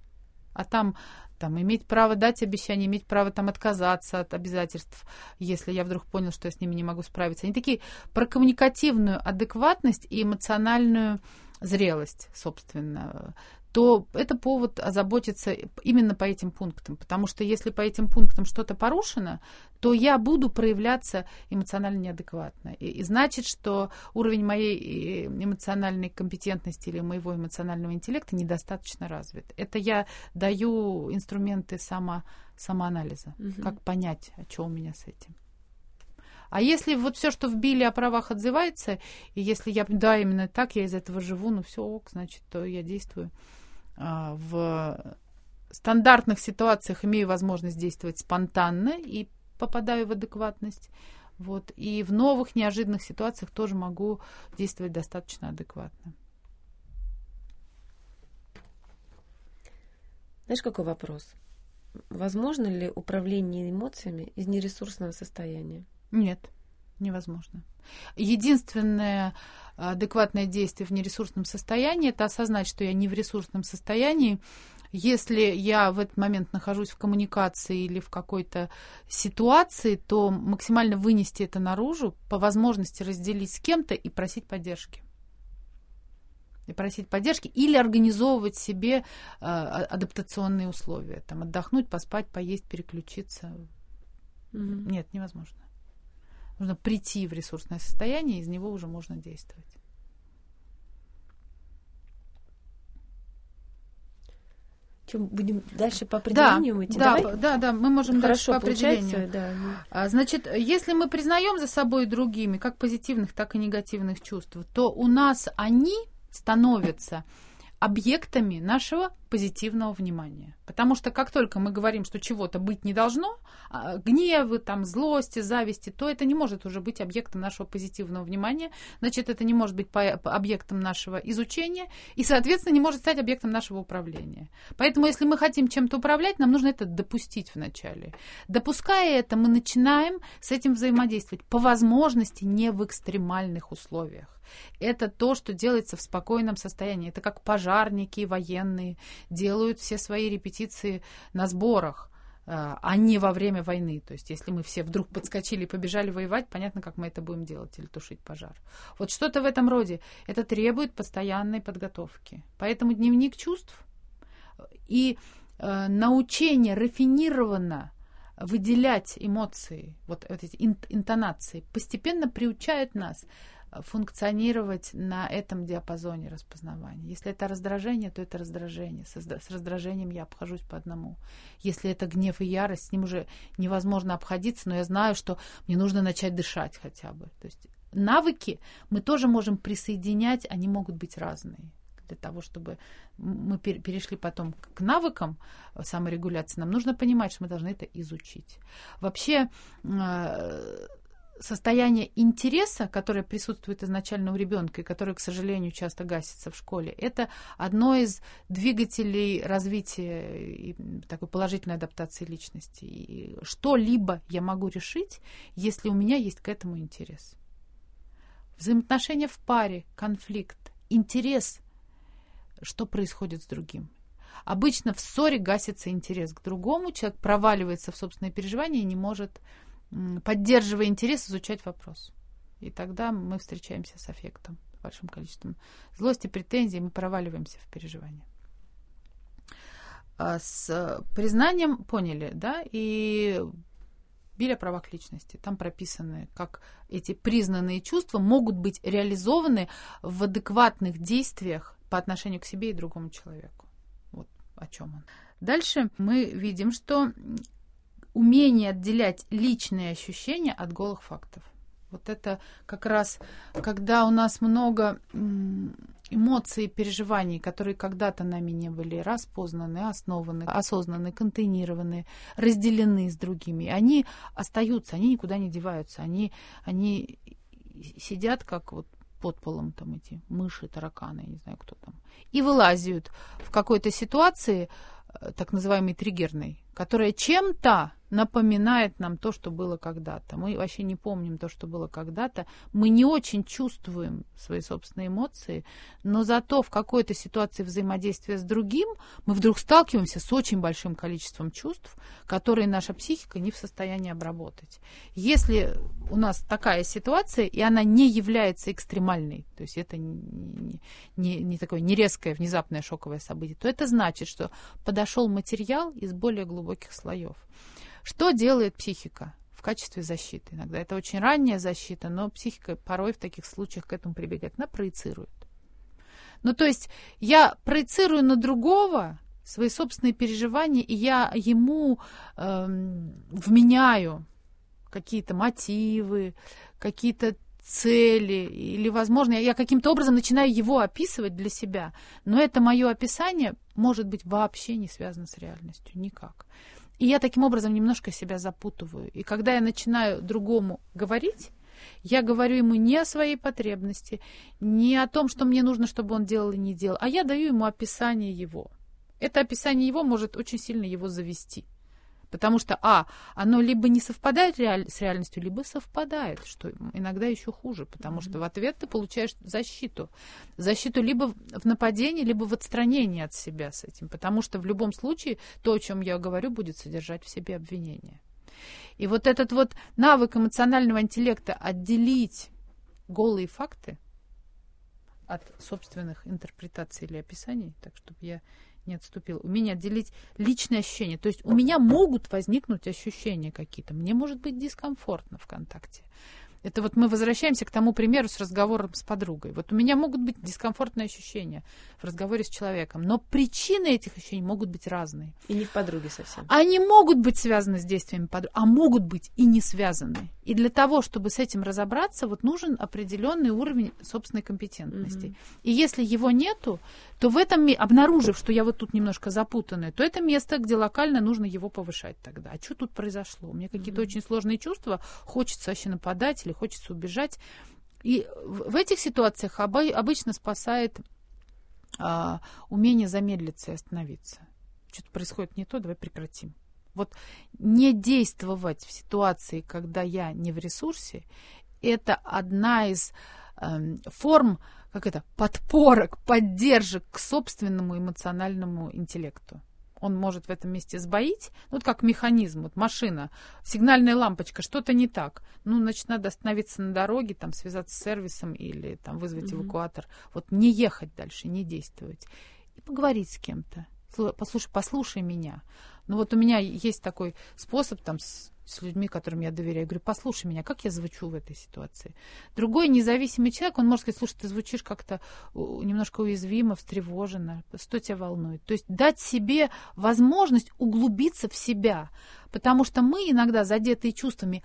а там, там иметь право дать обещание, иметь право там отказаться от обязательств, если я вдруг понял, что я с ними не могу справиться. Они такие про коммуникативную адекватность и эмоциональную зрелость, собственно то это повод озаботиться именно по этим пунктам. Потому что если по этим пунктам что-то порушено, то я буду проявляться эмоционально неадекватно. И, и значит, что уровень моей э, эмоциональной компетентности или моего эмоционального интеллекта недостаточно развит. Это я даю инструменты само, самоанализа, угу. как понять, а что у меня с этим. А если вот все, что вбили о правах, отзывается, и если я, да, именно так, я из этого живу, ну все ок, значит, то я действую. А, в стандартных ситуациях имею возможность действовать спонтанно и попадаю в адекватность. Вот. И в новых неожиданных ситуациях тоже могу действовать достаточно адекватно. Знаешь, какой вопрос? Возможно ли управление эмоциями из нересурсного состояния? Нет, невозможно. Единственное адекватное действие в нересурсном состоянии это осознать, что я не в ресурсном состоянии. Если я в этот момент нахожусь в коммуникации или в какой-то ситуации, то максимально вынести это наружу, по возможности разделить с кем-то и просить поддержки и просить поддержки или организовывать себе э, адаптационные условия, там отдохнуть, поспать, поесть, переключиться. Mm-hmm. Нет, невозможно. Нужно прийти в ресурсное состояние, из него уже можно действовать. Что, будем дальше по определению да, идти? Да, Давай? да, да, мы можем Хорошо, дальше по определению. Да. А, значит, если мы признаем за собой другими, как позитивных, так и негативных чувств, то у нас они становятся объектами нашего позитивного внимания. Потому что как только мы говорим, что чего-то быть не должно, а, гневы, там, злости, зависти, то это не может уже быть объектом нашего позитивного внимания, значит, это не может быть объектом нашего изучения и, соответственно, не может стать объектом нашего управления. Поэтому, если мы хотим чем-то управлять, нам нужно это допустить вначале. Допуская это, мы начинаем с этим взаимодействовать, по возможности не в экстремальных условиях. Это то, что делается в спокойном состоянии. Это как пожарники военные делают все свои репетиции на сборах э, а не во время войны. То есть, если мы все вдруг подскочили и побежали воевать, понятно, как мы это будем делать или тушить пожар. Вот что-то в этом роде. Это требует постоянной подготовки. Поэтому дневник чувств и э, научение рафинированно выделять эмоции, вот, вот эти интонации, постепенно приучают нас функционировать на этом диапазоне распознавания. Если это раздражение, то это раздражение. С раздражением я обхожусь по одному. Если это гнев и ярость, с ним уже невозможно обходиться, но я знаю, что мне нужно начать дышать хотя бы. То есть навыки мы тоже можем присоединять, они могут быть разные для того, чтобы мы перешли потом к навыкам саморегуляции, нам нужно понимать, что мы должны это изучить. Вообще, э, состояние интереса, которое присутствует изначально у ребенка и которое, к сожалению, часто гасится в школе, это одно из двигателей развития и такой положительной адаптации личности. И что-либо я могу решить, если у меня есть к этому интерес. Взаимоотношения в паре, конфликт, интерес, что происходит с другим. Обычно в ссоре гасится интерес к другому, человек проваливается в собственные переживания и не может поддерживая интерес, изучать вопрос. И тогда мы встречаемся с аффектом, большим количеством злости, претензий, мы проваливаемся в переживания. А с признанием поняли, да, и Биль о правах личности. Там прописаны, как эти признанные чувства могут быть реализованы в адекватных действиях по отношению к себе и другому человеку. Вот о чем он. Дальше мы видим, что умение отделять личные ощущения от голых фактов. Вот это как раз, когда у нас много эмоций и переживаний, которые когда-то нами не были распознаны, основаны, осознаны, контейнированы, разделены с другими, они остаются, они никуда не деваются, они, они сидят как вот под полом там эти мыши, тараканы, я не знаю, кто там, и вылазят в какой-то ситуации, э, так называемой триггерной, которая чем-то напоминает нам то, что было когда-то. Мы вообще не помним то, что было когда-то. Мы не очень чувствуем свои собственные эмоции, но зато в какой-то ситуации взаимодействия с другим мы вдруг сталкиваемся с очень большим количеством чувств, которые наша психика не в состоянии обработать. Если у нас такая ситуация, и она не является экстремальной, то есть это не, не, не такое нерезкое, внезапное шоковое событие, то это значит, что подошел материал из более глубоких слоев. Что делает психика? в качестве защиты. Иногда это очень ранняя защита, но психика порой в таких случаях к этому прибегает. Она проецирует. Ну, то есть я проецирую на другого свои собственные переживания, и я ему эм, вменяю какие-то мотивы, какие-то цели, или, возможно, я каким-то образом начинаю его описывать для себя. Но это мое описание может быть вообще не связано с реальностью, никак. И я таким образом немножко себя запутываю. И когда я начинаю другому говорить, я говорю ему не о своей потребности, не о том, что мне нужно, чтобы он делал и не делал, а я даю ему описание его. Это описание его может очень сильно его завести. Потому что, а, оно либо не совпадает реаль- с реальностью, либо совпадает, что иногда еще хуже, потому mm-hmm. что в ответ ты получаешь защиту. Защиту либо в нападении, либо в отстранении от себя с этим. Потому что в любом случае то, о чем я говорю, будет содержать в себе обвинение. И вот этот вот навык эмоционального интеллекта отделить голые факты от собственных интерпретаций или описаний, так чтобы я не отступил. Умение отделить личные ощущения. То есть у меня могут возникнуть ощущения какие-то. Мне может быть дискомфортно в контакте Это вот мы возвращаемся к тому примеру с разговором с подругой. Вот у меня могут быть дискомфортные ощущения в разговоре с человеком, но причины этих ощущений могут быть разные. И не в подруге совсем. Они могут быть связаны с действиями подруги, а могут быть и не связаны. И для того, чтобы с этим разобраться, вот нужен определенный уровень собственной компетентности. Mm-hmm. И если его нету, то в этом, обнаружив, что я вот тут немножко запутанная, то это место, где локально нужно его повышать тогда. А что тут произошло? У меня какие-то mm-hmm. очень сложные чувства, хочется вообще нападать или хочется убежать. И в этих ситуациях обычно спасает а, умение замедлиться и остановиться. Что-то происходит не то, давай прекратим. Вот не действовать в ситуации, когда я не в ресурсе, это одна из э, форм, как это, подпорок, поддержек к собственному эмоциональному интеллекту. Он может в этом месте сбоить, ну, вот как механизм, вот машина, сигнальная лампочка, что-то не так. Ну, значит, надо остановиться на дороге, там, связаться с сервисом или там вызвать mm-hmm. эвакуатор. Вот не ехать дальше, не действовать. И поговорить с кем-то. Послушай, послушай меня. Ну вот у меня есть такой способ там с, с людьми, которым я доверяю. Я говорю, послушай меня, как я звучу в этой ситуации. Другой независимый человек, он может сказать, слушай, ты звучишь как-то немножко уязвимо, встревоженно, что тебя волнует. То есть дать себе возможность углубиться в себя. Потому что мы иногда, задетые чувствами,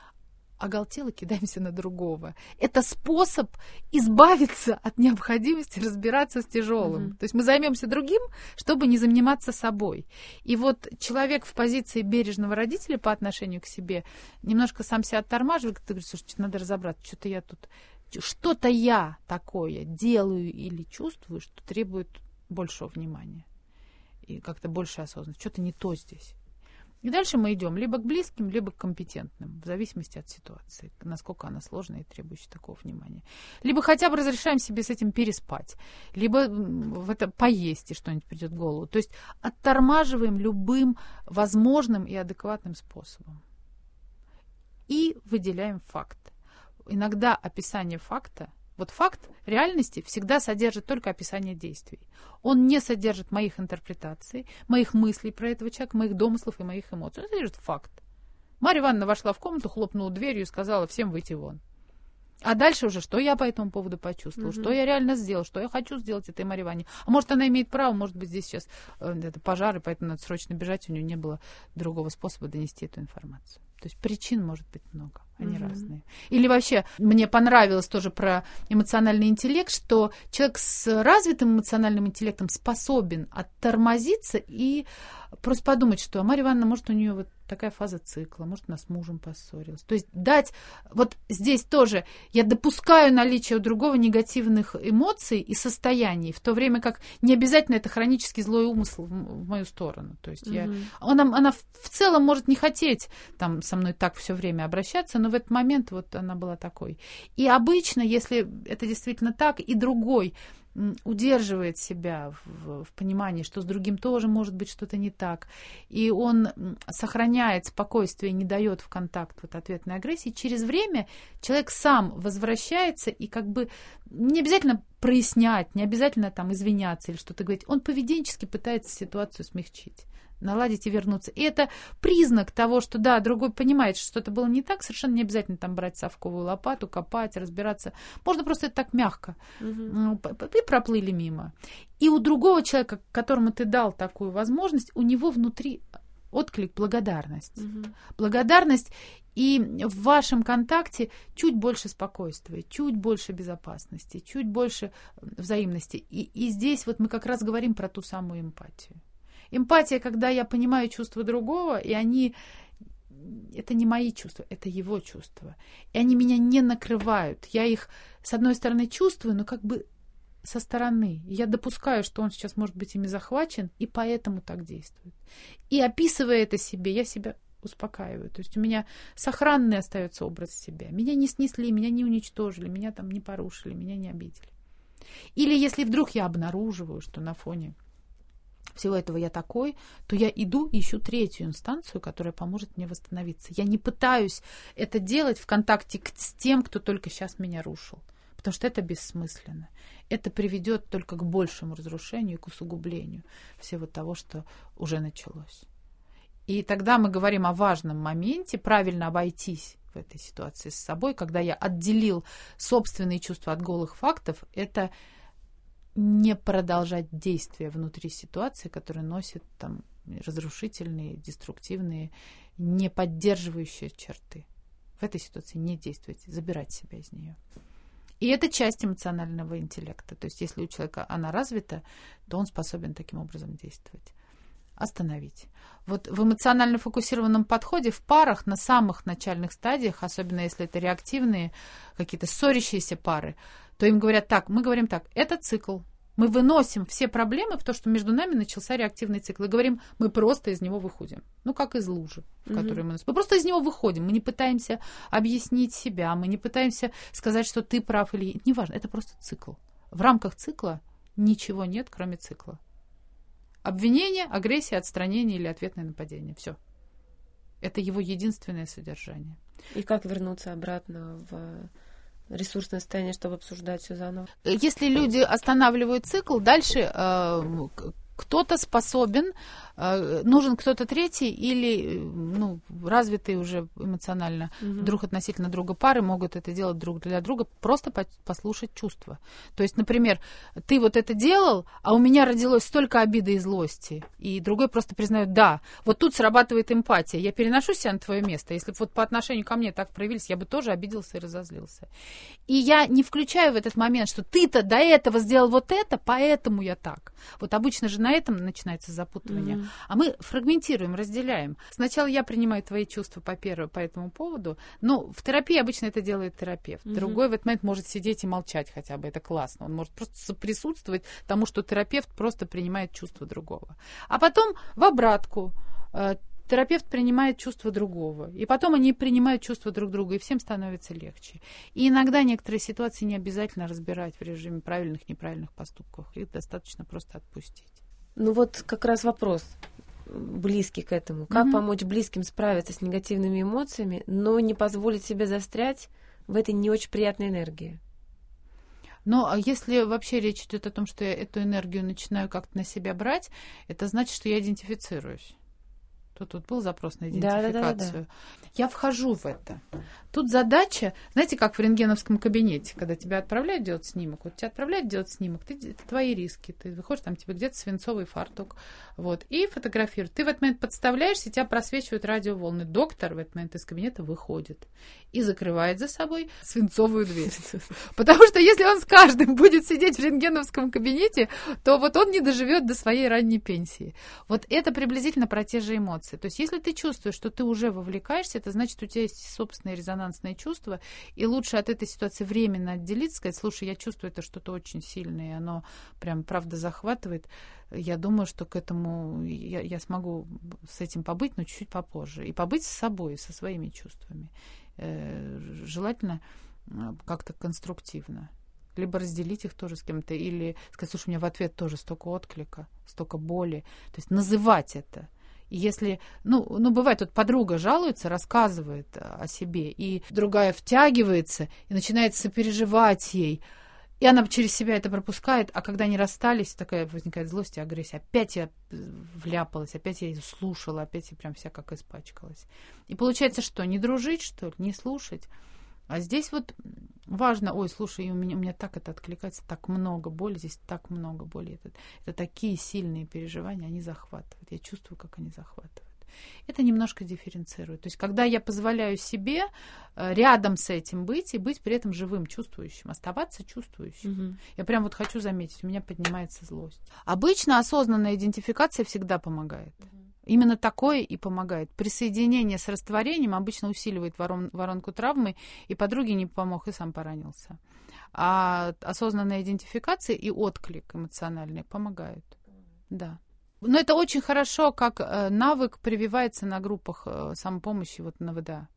оголтело кидаемся на другого. Это способ избавиться от необходимости разбираться с тяжелым. Mm-hmm. То есть мы займемся другим, чтобы не заниматься собой. И вот человек в позиции бережного родителя по отношению к себе немножко сам себя оттормаживает, ты говоришь, слушай, надо разобраться, что-то я тут, что-то я такое делаю или чувствую, что требует большего внимания и как-то больше осознанности. Что-то не то здесь. И дальше мы идем либо к близким, либо к компетентным, в зависимости от ситуации, насколько она сложная и требующая такого внимания. Либо хотя бы разрешаем себе с этим переспать, либо в это поесть, и что-нибудь придет в голову. То есть оттормаживаем любым возможным и адекватным способом. И выделяем факт. Иногда описание факта вот факт реальности всегда содержит только описание действий. Он не содержит моих интерпретаций, моих мыслей про этого человека, моих домыслов и моих эмоций. Он содержит факт. Марья Ивановна вошла в комнату, хлопнула дверью и сказала всем выйти вон. А дальше уже, что я по этому поводу почувствовала, mm-hmm. что я реально сделал, что я хочу сделать этой Марье Ивановне. А может, она имеет право, может быть, здесь сейчас э, это пожары, поэтому надо срочно бежать, у нее не было другого способа донести эту информацию. То есть причин может быть много, они mm-hmm. разные. Или вообще, мне понравилось тоже про эмоциональный интеллект, что человек с развитым эмоциональным интеллектом способен оттормозиться и просто подумать, что а Марья Ивановна, может, у нее вот такая фаза цикла, может, она с мужем поссорилась. То есть дать, вот здесь тоже я допускаю наличие у другого негативных эмоций и состояний, в то время как не обязательно это хронический злой умысл в, в мою сторону. То есть угу. я, она, она в целом может не хотеть там со мной так все время обращаться, но в этот момент вот она была такой. И обычно, если это действительно так, и другой удерживает себя в, в понимании, что с другим тоже может быть что-то не так, и он сохраняет спокойствие, не дает в контакт вот ответной агрессии, через время человек сам возвращается и как бы не обязательно прояснять, не обязательно там извиняться или что-то говорить, он поведенчески пытается ситуацию смягчить наладить и вернуться. И это признак того, что да, другой понимает, что что-то было не так, совершенно не обязательно там брать совковую лопату, копать, разбираться. Можно просто это так мягко. Угу. И проплыли мимо. И у другого человека, которому ты дал такую возможность, у него внутри отклик благодарность. Угу. Благодарность и в вашем контакте чуть больше спокойствия, чуть больше безопасности, чуть больше взаимности. И, и здесь вот мы как раз говорим про ту самую эмпатию. Эмпатия, когда я понимаю чувства другого, и они это не мои чувства, это его чувства. И они меня не накрывают. Я их, с одной стороны, чувствую, но как бы со стороны. Я допускаю, что он сейчас может быть ими захвачен, и поэтому так действует. И описывая это себе, я себя успокаиваю. То есть у меня сохранный остается образ себя. Меня не снесли, меня не уничтожили, меня там не порушили, меня не обидели. Или если вдруг я обнаруживаю, что на фоне всего этого я такой, то я иду и ищу третью инстанцию, которая поможет мне восстановиться. Я не пытаюсь это делать в контакте с тем, кто только сейчас меня рушил, потому что это бессмысленно. Это приведет только к большему разрушению и к усугублению всего того, что уже началось. И тогда мы говорим о важном моменте, правильно обойтись в этой ситуации с собой, когда я отделил собственные чувства от голых фактов, это не продолжать действия внутри ситуации, которые носят там разрушительные, деструктивные, не поддерживающие черты. В этой ситуации не действовать, забирать себя из нее. И это часть эмоционального интеллекта. То есть если у человека она развита, то он способен таким образом действовать. Остановить. Вот в эмоционально фокусированном подходе в парах на самых начальных стадиях, особенно если это реактивные какие-то ссорящиеся пары, то им говорят так, мы говорим так, это цикл, мы выносим все проблемы в то, что между нами начался реактивный цикл. И говорим, мы просто из него выходим. Ну, как из лужи, в которой мы... Мы просто из него выходим. Мы не пытаемся объяснить себя, мы не пытаемся сказать, что ты прав или... Неважно, это просто цикл. В рамках цикла ничего нет, кроме цикла. Обвинение, агрессия, отстранение или ответное нападение. Все. Это его единственное содержание. И как вернуться обратно в ресурсное состояние, чтобы обсуждать все заново. Если люди останавливают цикл, дальше э, кто-то способен, э, нужен кто-то третий или ну, развитые уже эмоционально угу. друг относительно друга пары могут это делать друг для друга, просто послушать чувства. То есть, например, ты вот это делал, а у меня родилось столько обиды и злости, и другой просто признает, да, вот тут срабатывает эмпатия, я переношу себя на твое место, если бы вот по отношению ко мне так проявились, я бы тоже обиделся и разозлился. И я не включаю в этот момент, что ты-то до этого сделал вот это, поэтому я так. Вот обычно же на этом начинается запутывание. Mm-hmm. А мы фрагментируем, разделяем. Сначала я принимаю твои чувства по, первому, по этому поводу, но в терапии обычно это делает терапевт. Mm-hmm. Другой в этот момент может сидеть и молчать хотя бы, это классно. Он может просто присутствовать тому, что терапевт просто принимает чувства другого. А потом в обратку э, терапевт принимает чувства другого. И потом они принимают чувства друг друга, и всем становится легче. И иногда некоторые ситуации не обязательно разбирать в режиме правильных, неправильных поступков. Их достаточно просто отпустить. Ну вот как раз вопрос близкий к этому. Как mm-hmm. помочь близким справиться с негативными эмоциями, но не позволить себе застрять в этой не очень приятной энергии? Но а если вообще речь идет о том, что я эту энергию начинаю как-то на себя брать, это значит, что я идентифицируюсь. Тут, тут был запрос на идентификацию. Да, да, да, да. Я вхожу в это. Тут задача, знаете, как в рентгеновском кабинете, когда тебя отправляют делать снимок, вот тебя отправляют делать снимок, ты, это твои риски, ты выходишь, там тебе где-то свинцовый фартук, вот, и фотографируют. Ты в этот момент подставляешься, тебя просвечивают радиоволны. Доктор в этот момент из кабинета выходит и закрывает за собой свинцовую дверь. (laughs) Потому что если он с каждым будет сидеть в рентгеновском кабинете, то вот он не доживет до своей ранней пенсии. Вот это приблизительно про те же эмоции. То есть если ты чувствуешь, что ты уже вовлекаешься, это значит, у тебя есть собственный резонанс резонансные чувства, и лучше от этой ситуации временно отделиться, сказать, слушай, я чувствую это что-то очень сильное, и оно прям правда захватывает. Я думаю, что к этому я, я смогу с этим побыть, но чуть-чуть попозже. И побыть с собой, со своими чувствами. Э, желательно как-то конструктивно либо разделить их тоже с кем-то, или сказать, слушай, у меня в ответ тоже столько отклика, столько боли. То есть называть это – если, ну, ну, бывает, тут подруга жалуется, рассказывает о себе, и другая втягивается и начинает сопереживать ей. И она через себя это пропускает, а когда они расстались, такая возникает злость и агрессия. Опять я вляпалась, опять я ее слушала, опять я прям вся как испачкалась. И получается что, не дружить, что ли, не слушать? А здесь вот важно, ой, слушай, у меня, у меня так это откликается, так много боли, здесь так много боли. Это, это такие сильные переживания, они захватывают. Я чувствую, как они захватывают. Это немножко дифференцирует. То есть, когда я позволяю себе э, рядом с этим быть и быть при этом живым, чувствующим, оставаться чувствующим. Угу. Я прям вот хочу заметить, у меня поднимается злость. Обычно осознанная идентификация всегда помогает. Угу. Именно такое и помогает. Присоединение с растворением обычно усиливает ворон, воронку травмы, и подруге не помог, и сам поранился. А осознанная идентификация и отклик эмоциональный помогают. Да. Но это очень хорошо, как э, навык прививается на группах э, самопомощи вот на ВДА.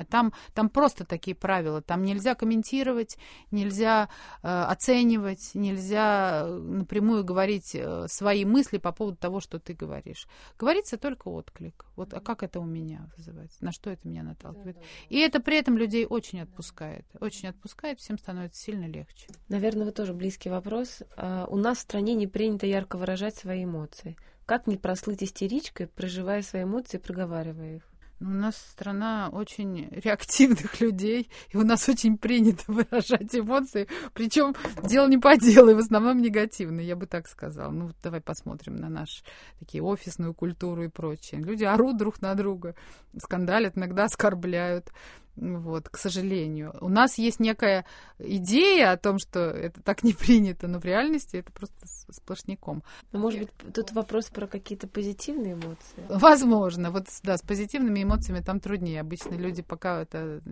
А там, там просто такие правила. Там нельзя комментировать, нельзя э, оценивать, нельзя э, напрямую говорить э, свои мысли по поводу того, что ты говоришь. Говорится только отклик. Вот, а как это у меня вызывается? На что это меня наталкивает? И это при этом людей очень отпускает. Очень отпускает, всем становится сильно легче. Наверное, вот тоже близкий вопрос. А, у нас в стране не принято ярко выражать свои эмоции. Как не прослыть истеричкой, проживая свои эмоции, проговаривая их? У нас страна очень реактивных людей, и у нас очень принято (laughs) выражать эмоции. Причем дело не по делу, и в основном негативно, я бы так сказала. Ну, давай посмотрим на нашу такие офисную культуру и прочее. Люди орут друг на друга, скандалят, иногда оскорбляют. Вот, к сожалению. У нас есть некая идея о том, что это так не принято, но в реальности это просто сплошняком. Но, ну, может быть, тут вопрос про какие-то позитивные эмоции? Возможно. Вот, да, с позитивными эмоциями там труднее. Обычно люди пока это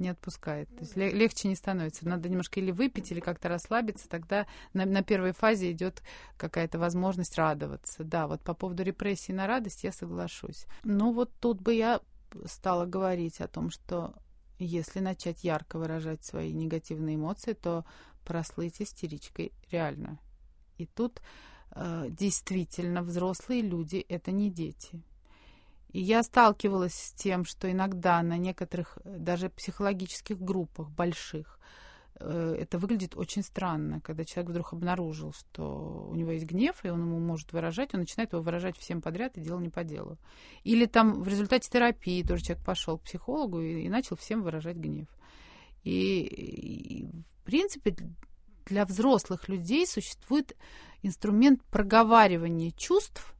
не отпускает. То есть легче не становится. Надо немножко или выпить, или как-то расслабиться. Тогда на, на первой фазе идет какая-то возможность радоваться. Да, вот по поводу репрессии на радость я соглашусь. Ну вот тут бы я стала говорить о том, что если начать ярко выражать свои негативные эмоции, то прослыть истеричкой реально. И тут э, действительно взрослые люди это не дети. И я сталкивалась с тем, что иногда на некоторых даже психологических группах больших это выглядит очень странно, когда человек вдруг обнаружил, что у него есть гнев, и он ему может выражать, он начинает его выражать всем подряд, и дело не по делу. Или там в результате терапии тоже человек пошел к психологу и, и начал всем выражать гнев. И, и в принципе для взрослых людей существует инструмент проговаривания чувств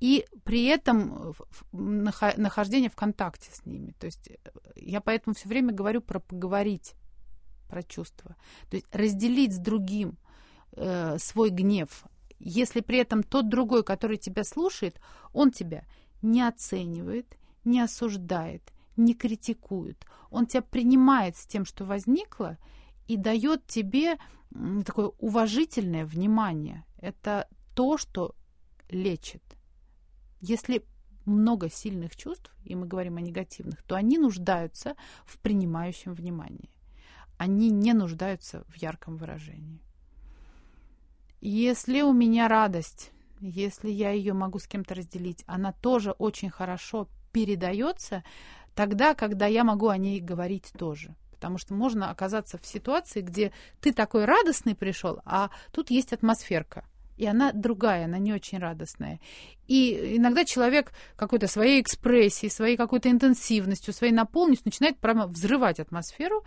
и при этом нахождение в контакте с ними. То есть э, я поэтому все время говорю про поговорить про чувства. То есть разделить с другим э, свой гнев, если при этом тот другой, который тебя слушает, он тебя не оценивает, не осуждает, не критикует. Он тебя принимает с тем, что возникло, и дает тебе такое уважительное внимание. Это то, что лечит. Если много сильных чувств, и мы говорим о негативных, то они нуждаются в принимающем внимании они не нуждаются в ярком выражении. Если у меня радость, если я ее могу с кем-то разделить, она тоже очень хорошо передается тогда, когда я могу о ней говорить тоже. Потому что можно оказаться в ситуации, где ты такой радостный пришел, а тут есть атмосферка – и она другая, она не очень радостная. И иногда человек какой-то своей экспрессией, своей какой-то интенсивностью, своей наполненностью начинает прямо взрывать атмосферу.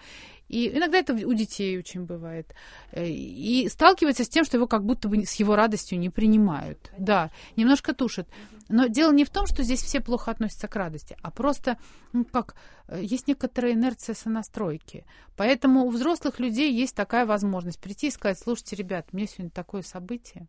И иногда это у детей очень бывает. Э, и сталкивается с тем, что его как будто бы с его радостью не принимают. Да, немножко тушит. Но дело не в том, что здесь все плохо относятся к радости, а просто, ну как, э, есть некоторая инерция сонастройки. Поэтому у взрослых людей есть такая возможность прийти и сказать, слушайте, ребят, у меня сегодня такое событие,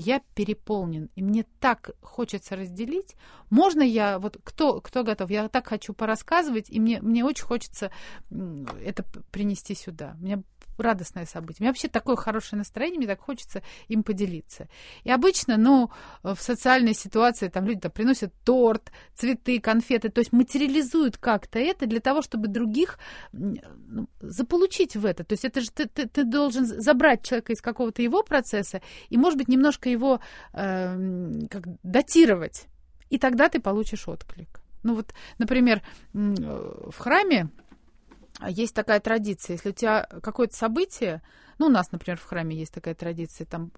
я переполнен, и мне так хочется разделить. Можно я, вот кто, кто готов, я так хочу порассказывать, и мне, мне очень хочется это принести сюда. Меня радостное событие. У меня вообще такое хорошее настроение, мне так хочется им поделиться. И обычно, ну, в социальной ситуации там люди -то приносят торт, цветы, конфеты, то есть материализуют как-то это для того, чтобы других ну, заполучить в это. То есть это же ты, ты, ты должен забрать человека из какого-то его процесса и, может быть, немножко его э, как, датировать. И тогда ты получишь отклик. Ну вот, например, в храме есть такая традиция, если у тебя какое-то событие, ну, у нас, например, в храме есть такая традиция, там,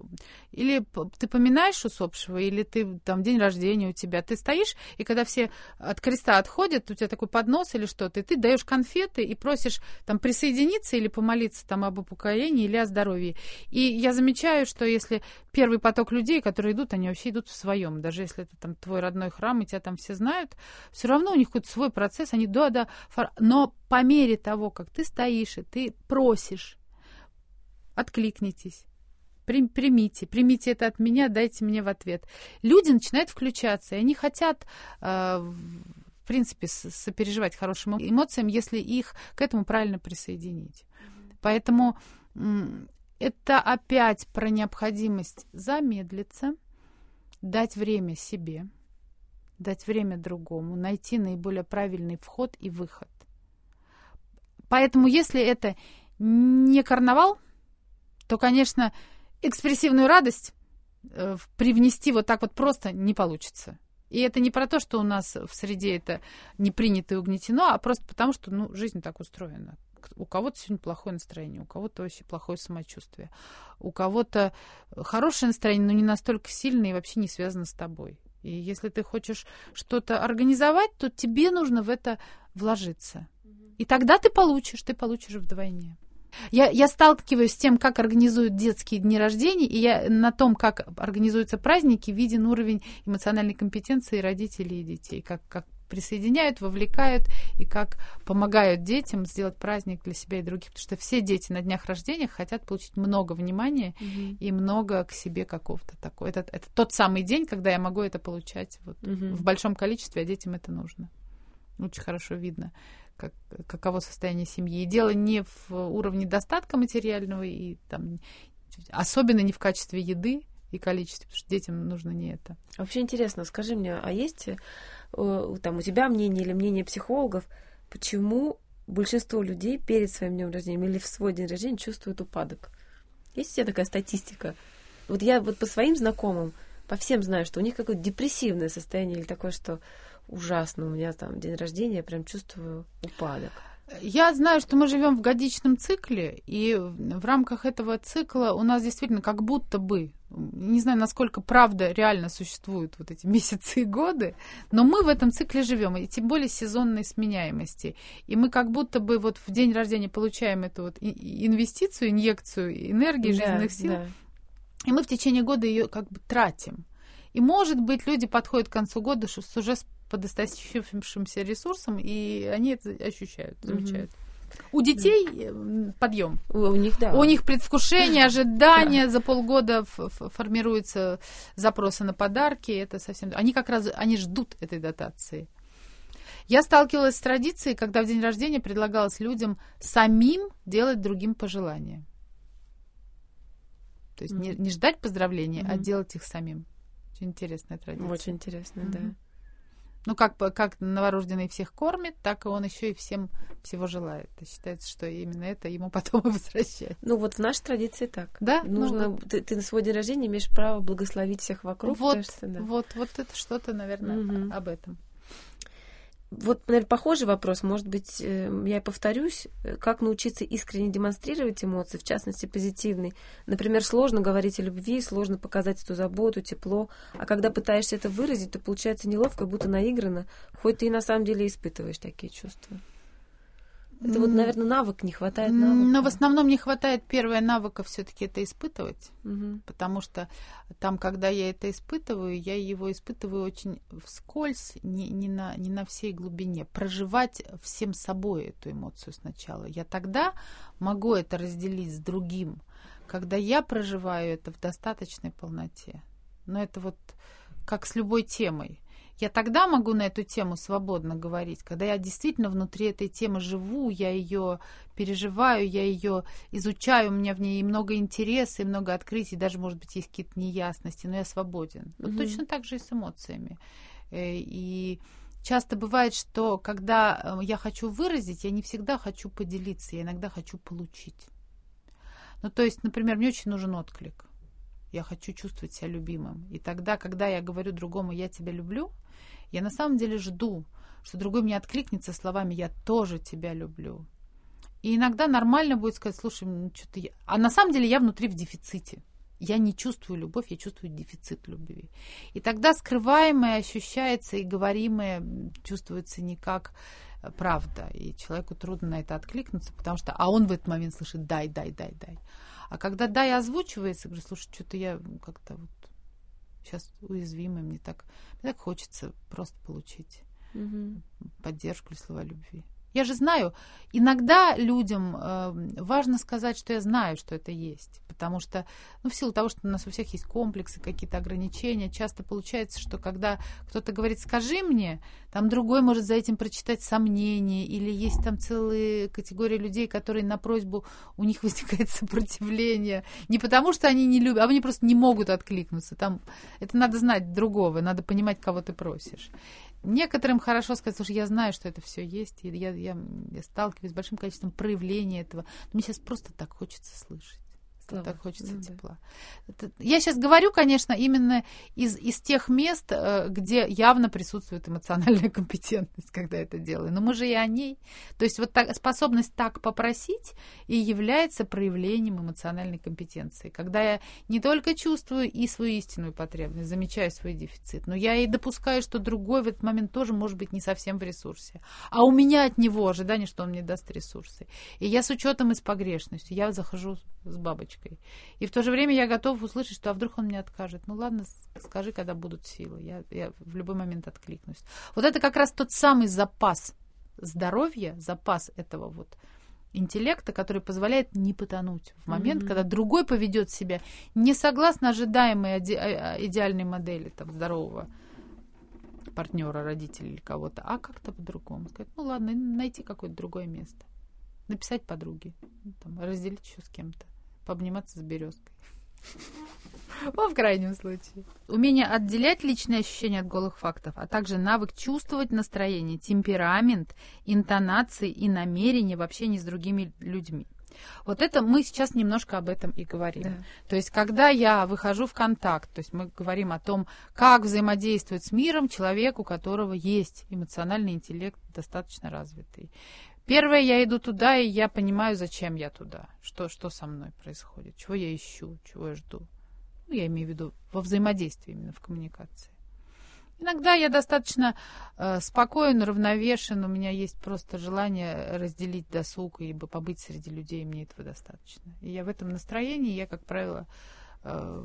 или ты поминаешь усопшего, или ты, там, день рождения у тебя, ты стоишь, и когда все от креста отходят, у тебя такой поднос или что-то, и ты даешь конфеты и просишь, там, присоединиться или помолиться, там, об упокоении или о здоровье. И я замечаю, что если первый поток людей, которые идут, они вообще идут в своем, даже если это, там, твой родной храм, и тебя там все знают, все равно у них какой-то свой процесс, они, да, да, но по мере того, как ты стоишь и ты просишь, откликнитесь. Примите, примите это от меня, дайте мне в ответ. Люди начинают включаться, и они хотят, э, в принципе, сопереживать хорошим эмоциям, если их к этому правильно присоединить. Поэтому это опять про необходимость замедлиться, дать время себе, дать время другому, найти наиболее правильный вход и выход. Поэтому, если это не карнавал, то, конечно, экспрессивную радость э, привнести вот так вот просто не получится. И это не про то, что у нас в среде это не принято и угнетено, а просто потому, что ну, жизнь так устроена. У кого-то сегодня плохое настроение, у кого-то вообще плохое самочувствие, у кого-то хорошее настроение, но не настолько сильное и вообще не связано с тобой. И если ты хочешь что-то организовать, то тебе нужно в это вложиться. И тогда ты получишь, ты получишь вдвойне. Я, я сталкиваюсь с тем, как организуют детские дни рождения, и я на том, как организуются праздники, виден уровень эмоциональной компетенции родителей и детей, как, как присоединяют, вовлекают и как помогают детям сделать праздник для себя и других. Потому что все дети на днях рождения хотят получить много внимания mm-hmm. и много к себе какого-то такого. Это, это тот самый день, когда я могу это получать вот, mm-hmm. в большом количестве, а детям это нужно. Очень хорошо видно, как, каково состояние семьи. И дело не в уровне достатка материального, и там, особенно не в качестве еды и количестве, потому что детям нужно не это. Вообще интересно, скажи мне, а есть Э, там у тебя мнение или мнение психологов, почему большинство людей перед своим днем рождения или в свой день рождения чувствуют упадок? Есть у тебя такая статистика? Вот я вот по своим знакомым, по всем знаю, что у них какое-то депрессивное состояние или такое, что ужасно, у меня там день рождения, я прям чувствую упадок. Я знаю, что мы живем в годичном цикле, и в рамках этого цикла у нас действительно как будто бы, не знаю, насколько правда реально существуют вот эти (laughs) месяцы и годы, но мы в этом цикле живем, и тем более сезонной сменяемости. И мы как будто бы вот в день рождения получаем эту вот инвестицию, инъекцию энергии, жизненных да, сил, да. и мы в течение года ее как бы тратим. И, может быть, люди подходят к концу года с уже подостающимся ресурсом, и они это ощущают, замечают. У детей э, подъем. У них, да. У них предвкушение, (laughs) ожидание. За полгода формируются запросы на подарки. Это совсем... Они как раз они ждут этой дотации. Я сталкивалась с традицией, когда в день рождения предлагалось людям самим делать другим пожелания. То есть mm-hmm. не, не ждать поздравления, mm-hmm. а делать их самим. Очень интересная традиция. Очень интересная, mm-hmm. да. Ну, как, как новорожденный всех кормит, так и он еще и всем всего желает. И считается, что именно это ему (laughs) потом и возвращает. Ну, вот в нашей традиции так. Да? Нужно, ну, ты, ты на свой день рождения имеешь право благословить всех вокруг. Вот, кажется, да. вот, вот это что-то, наверное, угу. об этом. Вот, наверное, похожий вопрос. Может быть, э, я повторюсь, э, как научиться искренне демонстрировать эмоции, в частности, позитивные. Например, сложно говорить о любви, сложно показать эту заботу, тепло. А когда пытаешься это выразить, то получается неловко, будто наиграно, хоть ты и на самом деле испытываешь такие чувства. Это вот, наверное, навык не хватает навыка. Но в основном не хватает первое навыка все-таки это испытывать, угу. потому что там, когда я это испытываю, я его испытываю очень вскользь, не, не, на, не на всей глубине. Проживать всем собой эту эмоцию сначала. Я тогда могу это разделить с другим, когда я проживаю это в достаточной полноте. Но это вот как с любой темой я тогда могу на эту тему свободно говорить, когда я действительно внутри этой темы живу, я ее переживаю, я ее изучаю, у меня в ней много интереса и много открытий, даже, может быть, есть какие-то неясности, но я свободен. Вот mm-hmm. точно так же и с эмоциями. Э, и часто бывает, что когда э, я хочу выразить, я не всегда хочу поделиться, я иногда хочу получить. Ну, то есть, например, мне очень нужен отклик. Я хочу чувствовать себя любимым. И тогда, когда я говорю другому «я тебя люблю», я на самом деле жду, что другой мне откликнется словами «я тоже тебя люблю». И иногда нормально будет сказать, слушай, ну, что-то я... А на самом деле я внутри в дефиците. Я не чувствую любовь, я чувствую дефицит любви. И тогда скрываемое ощущается и говоримое чувствуется не как э, правда. И человеку трудно на это откликнуться, потому что... А он в этот момент слышит «дай, дай, дай, дай». А когда «дай» озвучивается, говорю, слушай, что-то я как-то вот сейчас уязвимый, мне так, мне так хочется просто получить угу. поддержку или слова любви. Я же знаю, иногда людям э, важно сказать, что я знаю, что это есть. Потому что, ну, в силу того, что у нас у всех есть комплексы, какие-то ограничения, часто получается, что когда кто-то говорит «скажи мне», там другой может за этим прочитать сомнения, или есть там целые категории людей, которые на просьбу, у них возникает (laughs) сопротивление. Не потому, что они не любят, а они просто не могут откликнуться. Там, это надо знать другого, надо понимать, кого ты просишь. Некоторым хорошо сказать, слушай, я знаю, что это все есть, я, я, я сталкиваюсь с большим количеством проявлений этого, но мне сейчас просто так хочется слышать. Слава. Так хочется ну, тепла. Да. Я сейчас говорю, конечно, именно из, из тех мест, э, где явно присутствует эмоциональная (laughs) компетентность, когда это делаю. Но мы же и о ней. То есть вот так, способность так попросить и является проявлением эмоциональной компетенции. Когда я не только чувствую и свою истинную потребность, замечаю свой дефицит, но я и допускаю, что другой в этот момент тоже может быть не совсем в ресурсе. А у меня от него ожидание, что он мне даст ресурсы. И я с учетом и с погрешностью, я захожу с бабочкой. И в то же время я готов услышать, что а вдруг он мне откажет. Ну ладно, скажи, когда будут силы. Я, я в любой момент откликнусь. Вот это как раз тот самый запас здоровья, запас этого вот интеллекта, который позволяет не потонуть в момент, mm-hmm. когда другой поведет себя не согласно ожидаемой а, а, идеальной модели там, здорового партнера, родителя или кого-то, а как-то по-другому. Сказать, ну ладно, найти какое-то другое место. Написать подруге, там, разделить еще с кем-то пообниматься с березкой. Ну, (laughs) в крайнем случае. Умение отделять личные ощущения от голых фактов, а также навык чувствовать настроение, темперамент, интонации и намерения в общении с другими людьми. Вот это мы сейчас немножко об этом и говорим. Да. То есть, когда я выхожу в контакт, то есть мы говорим о том, как взаимодействовать с миром человек, у которого есть эмоциональный интеллект достаточно развитый. Первое, я иду туда, и я понимаю, зачем я туда, что, что со мной происходит, чего я ищу, чего я жду. Ну, я имею в виду во взаимодействии, именно в коммуникации. Иногда я достаточно э, спокоен, равновешен, у меня есть просто желание разделить досуг и побыть среди людей, мне этого достаточно. И я в этом настроении, я, как правило, э,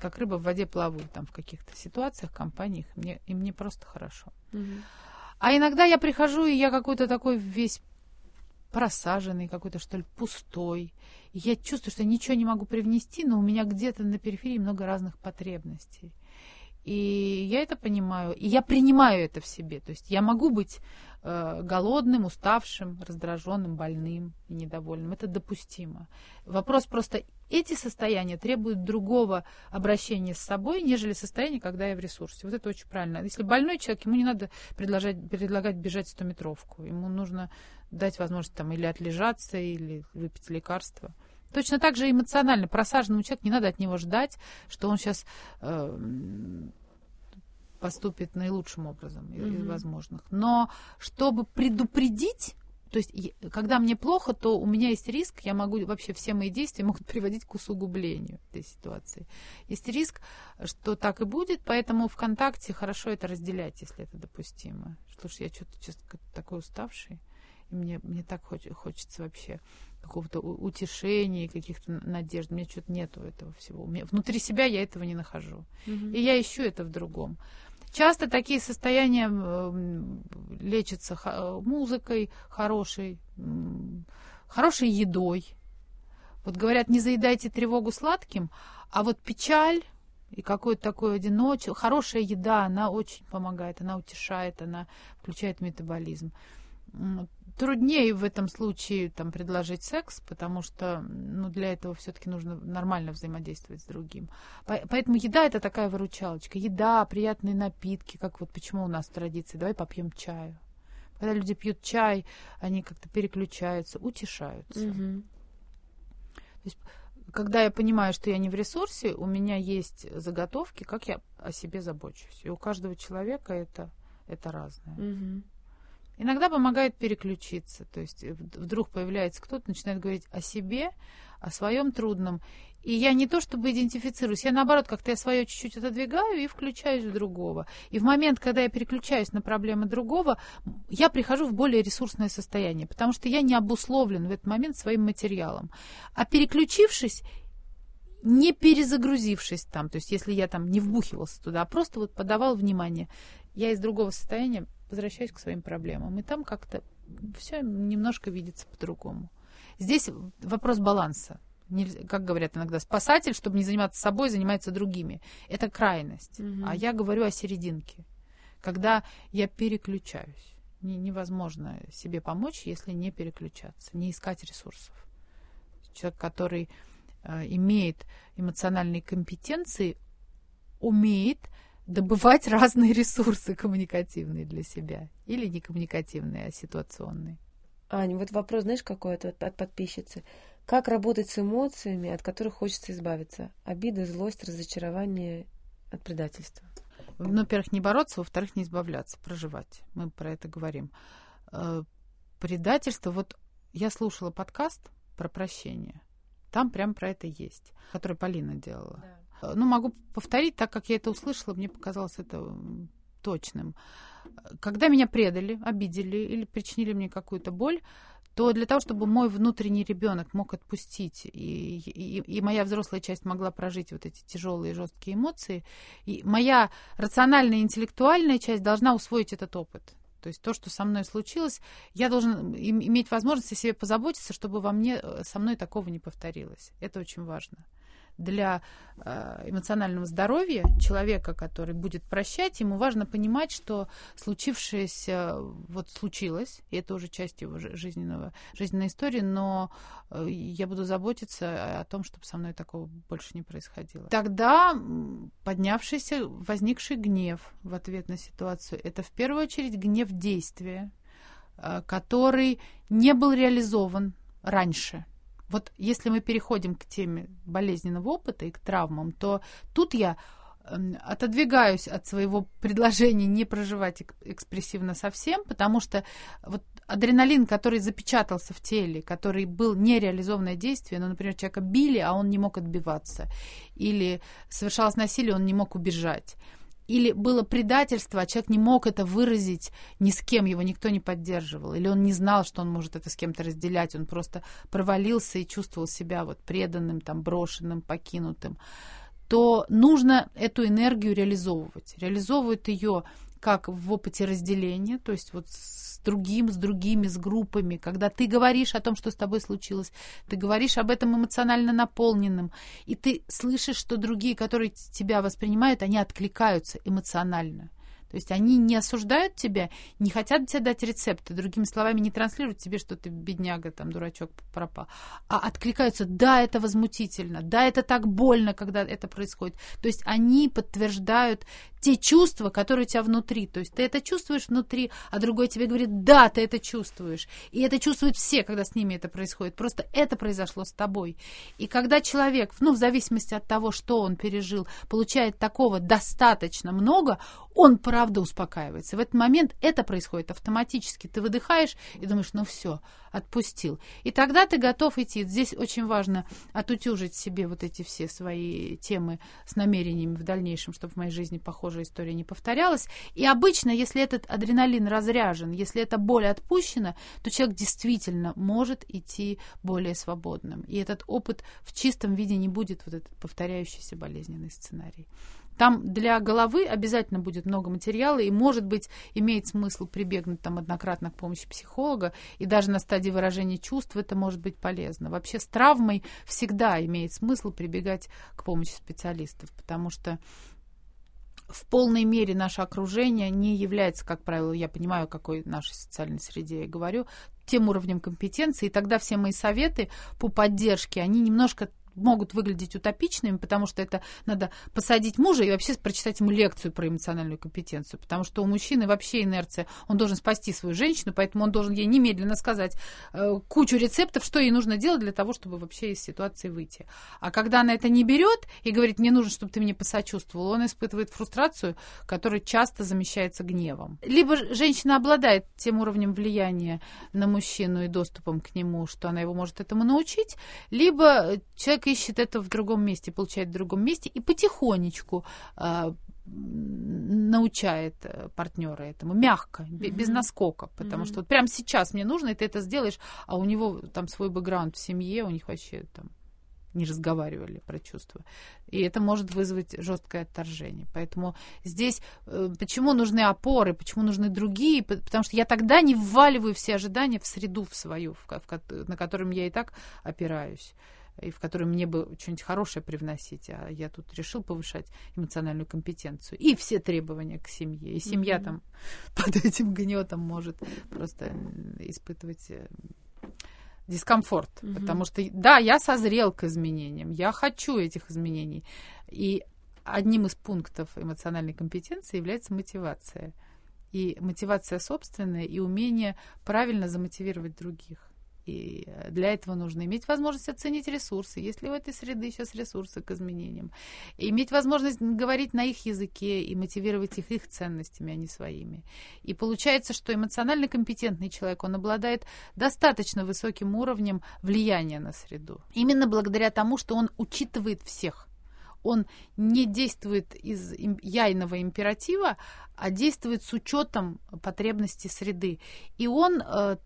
как рыба в воде плаваю там в каких-то ситуациях, компаниях, мне, и мне просто хорошо. Mm-hmm. А иногда я прихожу, и я какой-то такой весь просаженный, какой-то, что ли, пустой. Я чувствую, что ничего не могу привнести, но у меня где-то на периферии много разных потребностей. И я это понимаю, и я принимаю это в себе. То есть я могу быть э, голодным, уставшим, раздраженным, больным недовольным. Это допустимо. Вопрос просто, эти состояния требуют другого обращения с собой, нежели состояние, когда я в ресурсе. Вот это очень правильно. Если больной человек, ему не надо предлагать, предлагать бежать 100-метровку. Ему нужно дать возможность там или отлежаться, или выпить лекарства. Точно так же эмоционально просаженному человеку не надо от него ждать, что он сейчас э, поступит наилучшим образом mm-hmm. из возможных. Но чтобы предупредить, то есть когда мне плохо, то у меня есть риск, я могу вообще все мои действия могут (laughs) приводить к усугублению этой ситуации. Есть риск, что так и будет, поэтому ВКонтакте хорошо это разделять, если это допустимо. Слушай, я что-то сейчас такой уставший. И мне, мне так хоч, хочется вообще какого-то утешения, каких-то надежд. У меня что-то нету этого всего. У меня, внутри себя я этого не нахожу. Mm-hmm. И я ищу это в другом. Часто такие состояния э, лечатся х- музыкой хорошей, хорошей едой. Вот говорят, не заедайте тревогу сладким, а вот печаль и какое-то такое одиночество, хорошая еда, она очень помогает, она утешает, она включает метаболизм труднее в этом случае там, предложить секс, потому что ну, для этого все-таки нужно нормально взаимодействовать с другим. Поэтому еда это такая выручалочка. Еда, приятные напитки, как вот почему у нас традиция. Давай попьем чаю. Когда люди пьют чай, они как-то переключаются, утешаются. Угу. То есть, когда я понимаю, что я не в ресурсе, у меня есть заготовки, как я о себе забочусь. И у каждого человека это, это разное. Угу. Иногда помогает переключиться, то есть э, вдруг появляется кто-то, начинает говорить о себе, о своем трудном. И я не то чтобы идентифицируюсь, я наоборот как-то я свое чуть-чуть отодвигаю и включаюсь в другого. И в момент, когда я переключаюсь на проблемы другого, я прихожу в более ресурсное состояние, потому что я не обусловлен в этот момент своим материалом. А переключившись, не перезагрузившись там, то есть если я там не вбухивался туда, а просто вот подавал внимание, я из другого состояния возвращаюсь к своим проблемам. И там как-то все немножко видится по-другому. Здесь вопрос баланса. Как говорят иногда, спасатель, чтобы не заниматься собой, занимается другими. Это крайность. Угу. А я говорю о серединке. Когда я переключаюсь. Невозможно себе помочь, если не переключаться, не искать ресурсов. Человек, который э, имеет эмоциональные компетенции, умеет добывать разные ресурсы коммуникативные для себя. Или не коммуникативные, а ситуационные. Аня, вот вопрос, знаешь, какой-то от, от подписчицы. Как работать с эмоциями, от которых хочется избавиться? Обида, злость, разочарование от предательства. Ну, во-первых, не бороться, во-вторых, не избавляться, проживать. Мы про это говорим. Э, предательство, вот я слушала подкаст про прощение. Там прям про это есть, который Полина делала. Да. Э, ну, могу повторить, так как я это услышала, мне показалось это точным. Когда меня предали, обидели или причинили мне какую-то боль, то для того, чтобы мой внутренний ребенок мог отпустить, и, и, и моя взрослая часть могла прожить вот эти тяжелые жесткие эмоции, и моя рациональная интеллектуальная часть должна усвоить этот опыт. То есть то, что со мной случилось, я должен иметь возможность о себе позаботиться, чтобы во мне э, со мной такого не повторилось. Это очень важно для э, эмоционального здоровья человека, который будет прощать, ему важно понимать, что случившееся вот случилось, и это уже часть его жизненного, жизненной истории, но э, я буду заботиться о том, чтобы со мной такого больше не происходило. Тогда поднявшийся, возникший гнев в ответ на ситуацию, это в первую очередь гнев действия, э, который не был реализован раньше – вот если мы переходим к теме болезненного опыта и к травмам, то тут я эм, отодвигаюсь от своего предложения не проживать экспрессивно совсем, потому что вот адреналин, который запечатался в теле, который был нереализованное действие, ну, например, человека били, а он не мог отбиваться, или совершалось насилие, он не мог убежать или было предательство, а человек не мог это выразить ни с кем, его никто не поддерживал, или он не знал, что он может это с кем-то разделять, он просто провалился и чувствовал себя вот преданным, там, брошенным, покинутым, то нужно эту энергию реализовывать. Реализовывают ее как в опыте разделения, то есть вот другим, с другими, с группами, когда ты говоришь о том, что с тобой случилось, ты говоришь об этом эмоционально наполненным, и ты слышишь, что другие, которые тебя воспринимают, они откликаются эмоционально. То есть они не осуждают тебя, не хотят тебе дать рецепты, другими словами, не транслируют тебе, что ты бедняга, там, дурачок пропал, а откликаются, да, это возмутительно, да, это так больно, когда это происходит. То есть они подтверждают те чувства, которые у тебя внутри. То есть ты это чувствуешь внутри, а другой тебе говорит, да, ты это чувствуешь. И это чувствуют все, когда с ними это происходит. Просто это произошло с тобой. И когда человек, ну, в зависимости от того, что он пережил, получает такого достаточно много, он правда успокаивается. В этот момент это происходит автоматически. Ты выдыхаешь и думаешь, ну все, отпустил. И тогда ты готов идти. Здесь очень важно отутюжить себе вот эти все свои темы с намерениями в дальнейшем, чтобы в моей жизни похожая история не повторялась. И обычно, если этот адреналин разряжен, если эта боль отпущена, то человек действительно может идти более свободным. И этот опыт в чистом виде не будет вот этот повторяющийся болезненный сценарий. Там для головы обязательно будет много материала, и, может быть, имеет смысл прибегнуть там однократно к помощи психолога, и даже на стадии выражения чувств это может быть полезно. Вообще с травмой всегда имеет смысл прибегать к помощи специалистов, потому что в полной мере наше окружение не является, как правило, я понимаю, о какой нашей социальной среде я говорю, тем уровнем компетенции, и тогда все мои советы по поддержке, они немножко могут выглядеть утопичными, потому что это надо посадить мужа и вообще прочитать ему лекцию про эмоциональную компетенцию, потому что у мужчины вообще инерция, он должен спасти свою женщину, поэтому он должен ей немедленно сказать э, кучу рецептов, что ей нужно делать для того, чтобы вообще из ситуации выйти. А когда она это не берет и говорит, мне нужно, чтобы ты мне посочувствовал, он испытывает фрустрацию, которая часто замещается гневом. Либо женщина обладает тем уровнем влияния на мужчину и доступом к нему, что она его может этому научить, либо человек человек ищет это в другом месте, получает в другом месте и потихонечку э, научает э, партнера этому мягко, mm-hmm. без наскока, потому mm-hmm. что вот прямо сейчас мне нужно, и ты это сделаешь, а у него там свой бэкграунд в семье, у них вообще там не разговаривали про чувства. И это может вызвать жесткое отторжение. Поэтому здесь э, почему нужны опоры, почему нужны другие, потому что я тогда не вваливаю все ожидания в среду в свою, в, в, на котором я и так опираюсь и в которой мне бы что-нибудь хорошее привносить, а я тут решил повышать эмоциональную компетенцию и все требования к семье. И семья mm-hmm. там (laughs) под этим гнетом может просто испытывать э, дискомфорт, mm-hmm. потому что да, я созрел к изменениям, я хочу этих изменений, и одним из пунктов эмоциональной компетенции является мотивация. И мотивация собственная, и умение правильно замотивировать других. И для этого нужно иметь возможность оценить ресурсы, есть ли у этой среды сейчас ресурсы к изменениям. Иметь возможность говорить на их языке и мотивировать их их ценностями, а не своими. И получается, что эмоционально компетентный человек, он обладает достаточно высоким уровнем влияния на среду. Именно благодаря тому, что он учитывает всех он не действует из яйного императива, а действует с учетом потребностей среды. И он э,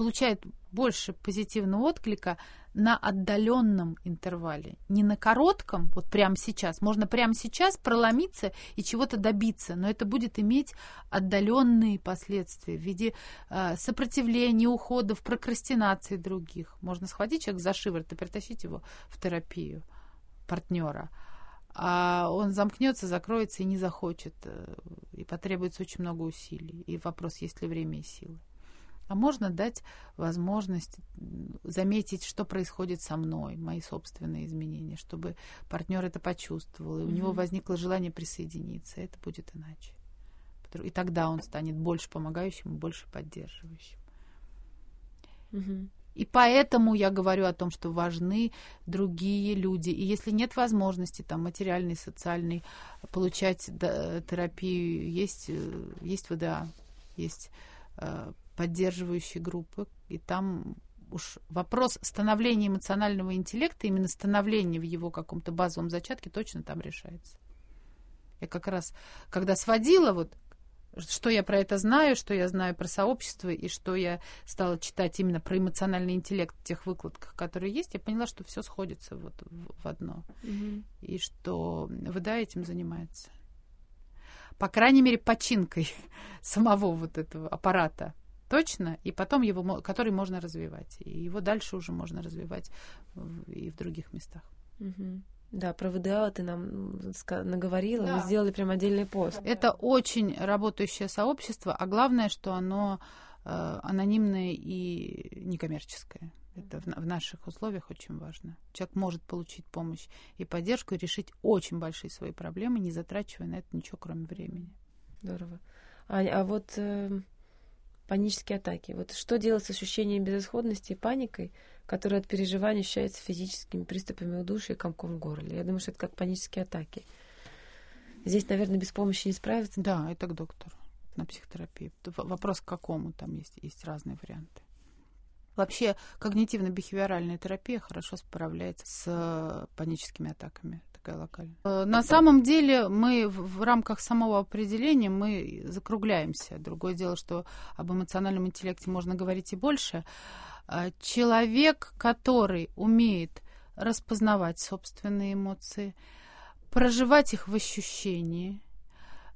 получает больше позитивного отклика на отдаленном интервале, не на коротком, вот прямо сейчас. Можно прямо сейчас проломиться и чего-то добиться, но это будет иметь отдаленные последствия в виде э, сопротивления, уходов, прокрастинации других. Можно схватить человека за шиворот и притащить его в терапию партнера. А он замкнется, закроется и не захочет, э, и потребуется очень много усилий. И вопрос, есть ли время и силы а можно дать возможность заметить, что происходит со мной, мои собственные изменения, чтобы партнер это почувствовал, и у mm-hmm. него возникло желание присоединиться. Это будет иначе. И тогда он станет больше помогающим, больше поддерживающим. Mm-hmm. И поэтому я говорю о том, что важны другие люди. И если нет возможности там материальной, социальной получать терапию, есть, э, есть ВДА, есть поддерживающие группы, и там уж вопрос становления эмоционального интеллекта, именно становления в его каком-то базовом зачатке точно там решается. Я как раз, когда сводила вот что я про это знаю, что я знаю про сообщество и что я стала читать именно про эмоциональный интеллект в тех выкладках, которые есть, я поняла, что все сходится вот в, в одно. Mm-hmm. И что ВДА этим занимается. По крайней мере, починкой (laughs) самого вот этого аппарата точно, и потом его, который можно развивать. И его дальше уже можно развивать и в других местах. Угу. Да, про ВДА ты нам наговорила, да. мы сделали прям отдельный пост. Это очень работающее сообщество, а главное, что оно э, анонимное и некоммерческое. Это в, в наших условиях очень важно. Человек может получить помощь и поддержку и решить очень большие свои проблемы, не затрачивая на это ничего, кроме времени. Здорово. Аня, а вот э, панические атаки. Вот что делать с ощущением безысходности и паникой, которые от переживания ощущаются физическими приступами удушья и комком в горле? Я думаю, что это как панические атаки. Здесь, наверное, без помощи не справиться. Да, это к доктору на психотерапии. Вопрос к какому, там есть, есть разные варианты. Вообще когнитивно-бихевиоральная терапия хорошо справляется с паническими атаками такая локальная. Э, на самом деле мы в рамках самого определения мы закругляемся. Другое дело, что об эмоциональном интеллекте можно говорить и больше. Э, человек, который умеет распознавать собственные эмоции, проживать их в ощущении,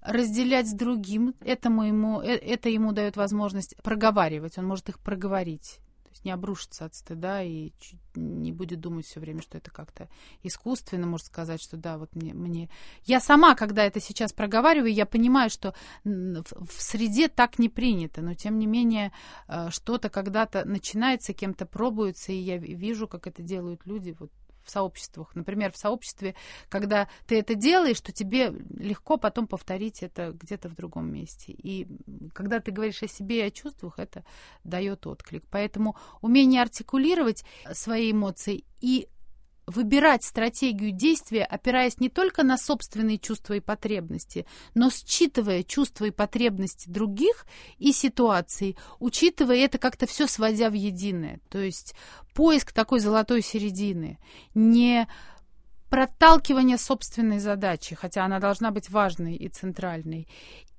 разделять с другим, этому ему, э, это ему дает возможность проговаривать, он может их проговорить не обрушится от стыда и не будет думать все время, что это как-то искусственно, может сказать, что да, вот мне, мне... Я сама, когда это сейчас проговариваю, я понимаю, что в среде так не принято, но тем не менее э, что-то когда-то начинается, кем-то пробуется, и я вижу, как это делают люди, вот в сообществах. Например, в сообществе, когда ты это делаешь, то тебе легко потом повторить это где-то в другом месте. И когда ты говоришь о себе и о чувствах, это дает отклик. Поэтому умение артикулировать свои эмоции и выбирать стратегию действия, опираясь не только на собственные чувства и потребности, но считывая чувства и потребности других и ситуаций, учитывая это как-то все сводя в единое. То есть поиск такой золотой середины, не проталкивание собственной задачи, хотя она должна быть важной и центральной,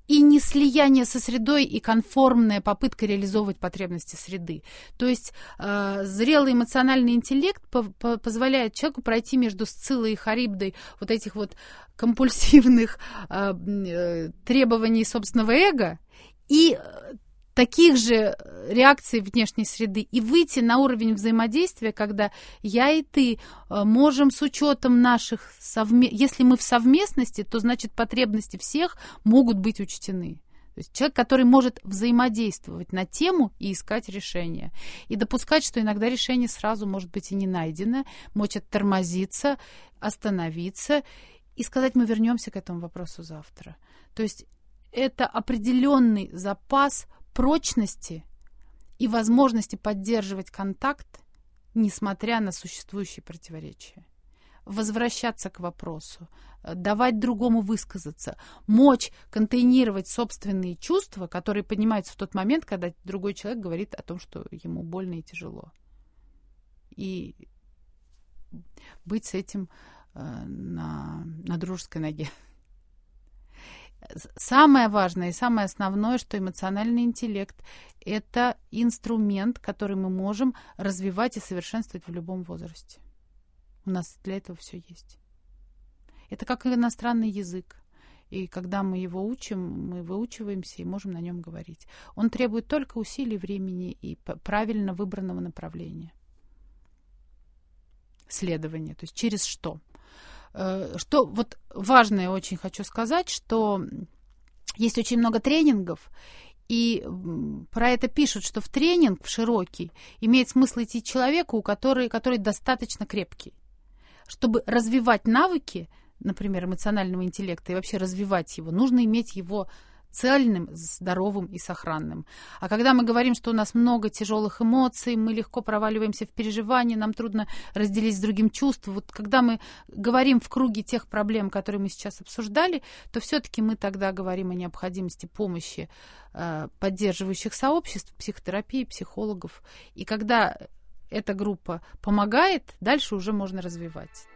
и не слияние со средой и конформная попытка реализовывать потребности среды. То есть э, зрелый эмоциональный интеллект по по позволяет человеку пройти между Сциллой и Харибдой вот этих вот компульсивных э, э, требований собственного эго и таких же э, реакций внешней среды и выйти на уровень взаимодействия, когда я и ты э, можем с учетом наших совме... если мы в совместности, то значит потребности всех могут быть учтены. То есть человек, который может взаимодействовать на тему и искать решение. И допускать, что иногда решение сразу может быть и не найдено, может тормозиться, остановиться и сказать, мы вернемся к этому вопросу завтра. То есть это определенный запас прочности и возможности поддерживать контакт, несмотря на существующие противоречия. Возвращаться к вопросу, давать другому высказаться, мочь контейнировать собственные чувства, которые поднимаются в тот момент, когда другой человек говорит о том, что ему больно и тяжело. И быть с этим э, на, на дружеской ноге. Самое важное и самое основное, что эмоциональный интеллект – это инструмент, который мы можем развивать и совершенствовать в любом возрасте. У нас для этого все есть. Это как иностранный язык. И когда мы его учим, мы выучиваемся и можем на нем говорить. Он требует только усилий, времени и правильно выбранного направления. Следование. То есть через что? Э, что вот важное очень хочу сказать, что есть очень много тренингов, и про это пишут, что в тренинг, в широкий, имеет смысл идти человеку, который, который достаточно крепкий. Чтобы развивать навыки, например, эмоционального интеллекта и вообще развивать его, нужно иметь его цельным, здоровым и сохранным. А когда мы говорим, что у нас много тяжелых эмоций, мы легко проваливаемся в переживания, нам трудно разделить с другим чувства. Вот когда мы говорим в круге тех проблем, которые мы сейчас обсуждали, то все-таки мы тогда говорим о необходимости помощи э, поддерживающих сообществ, психотерапии, психологов. И когда эта группа помогает, дальше уже можно развивать.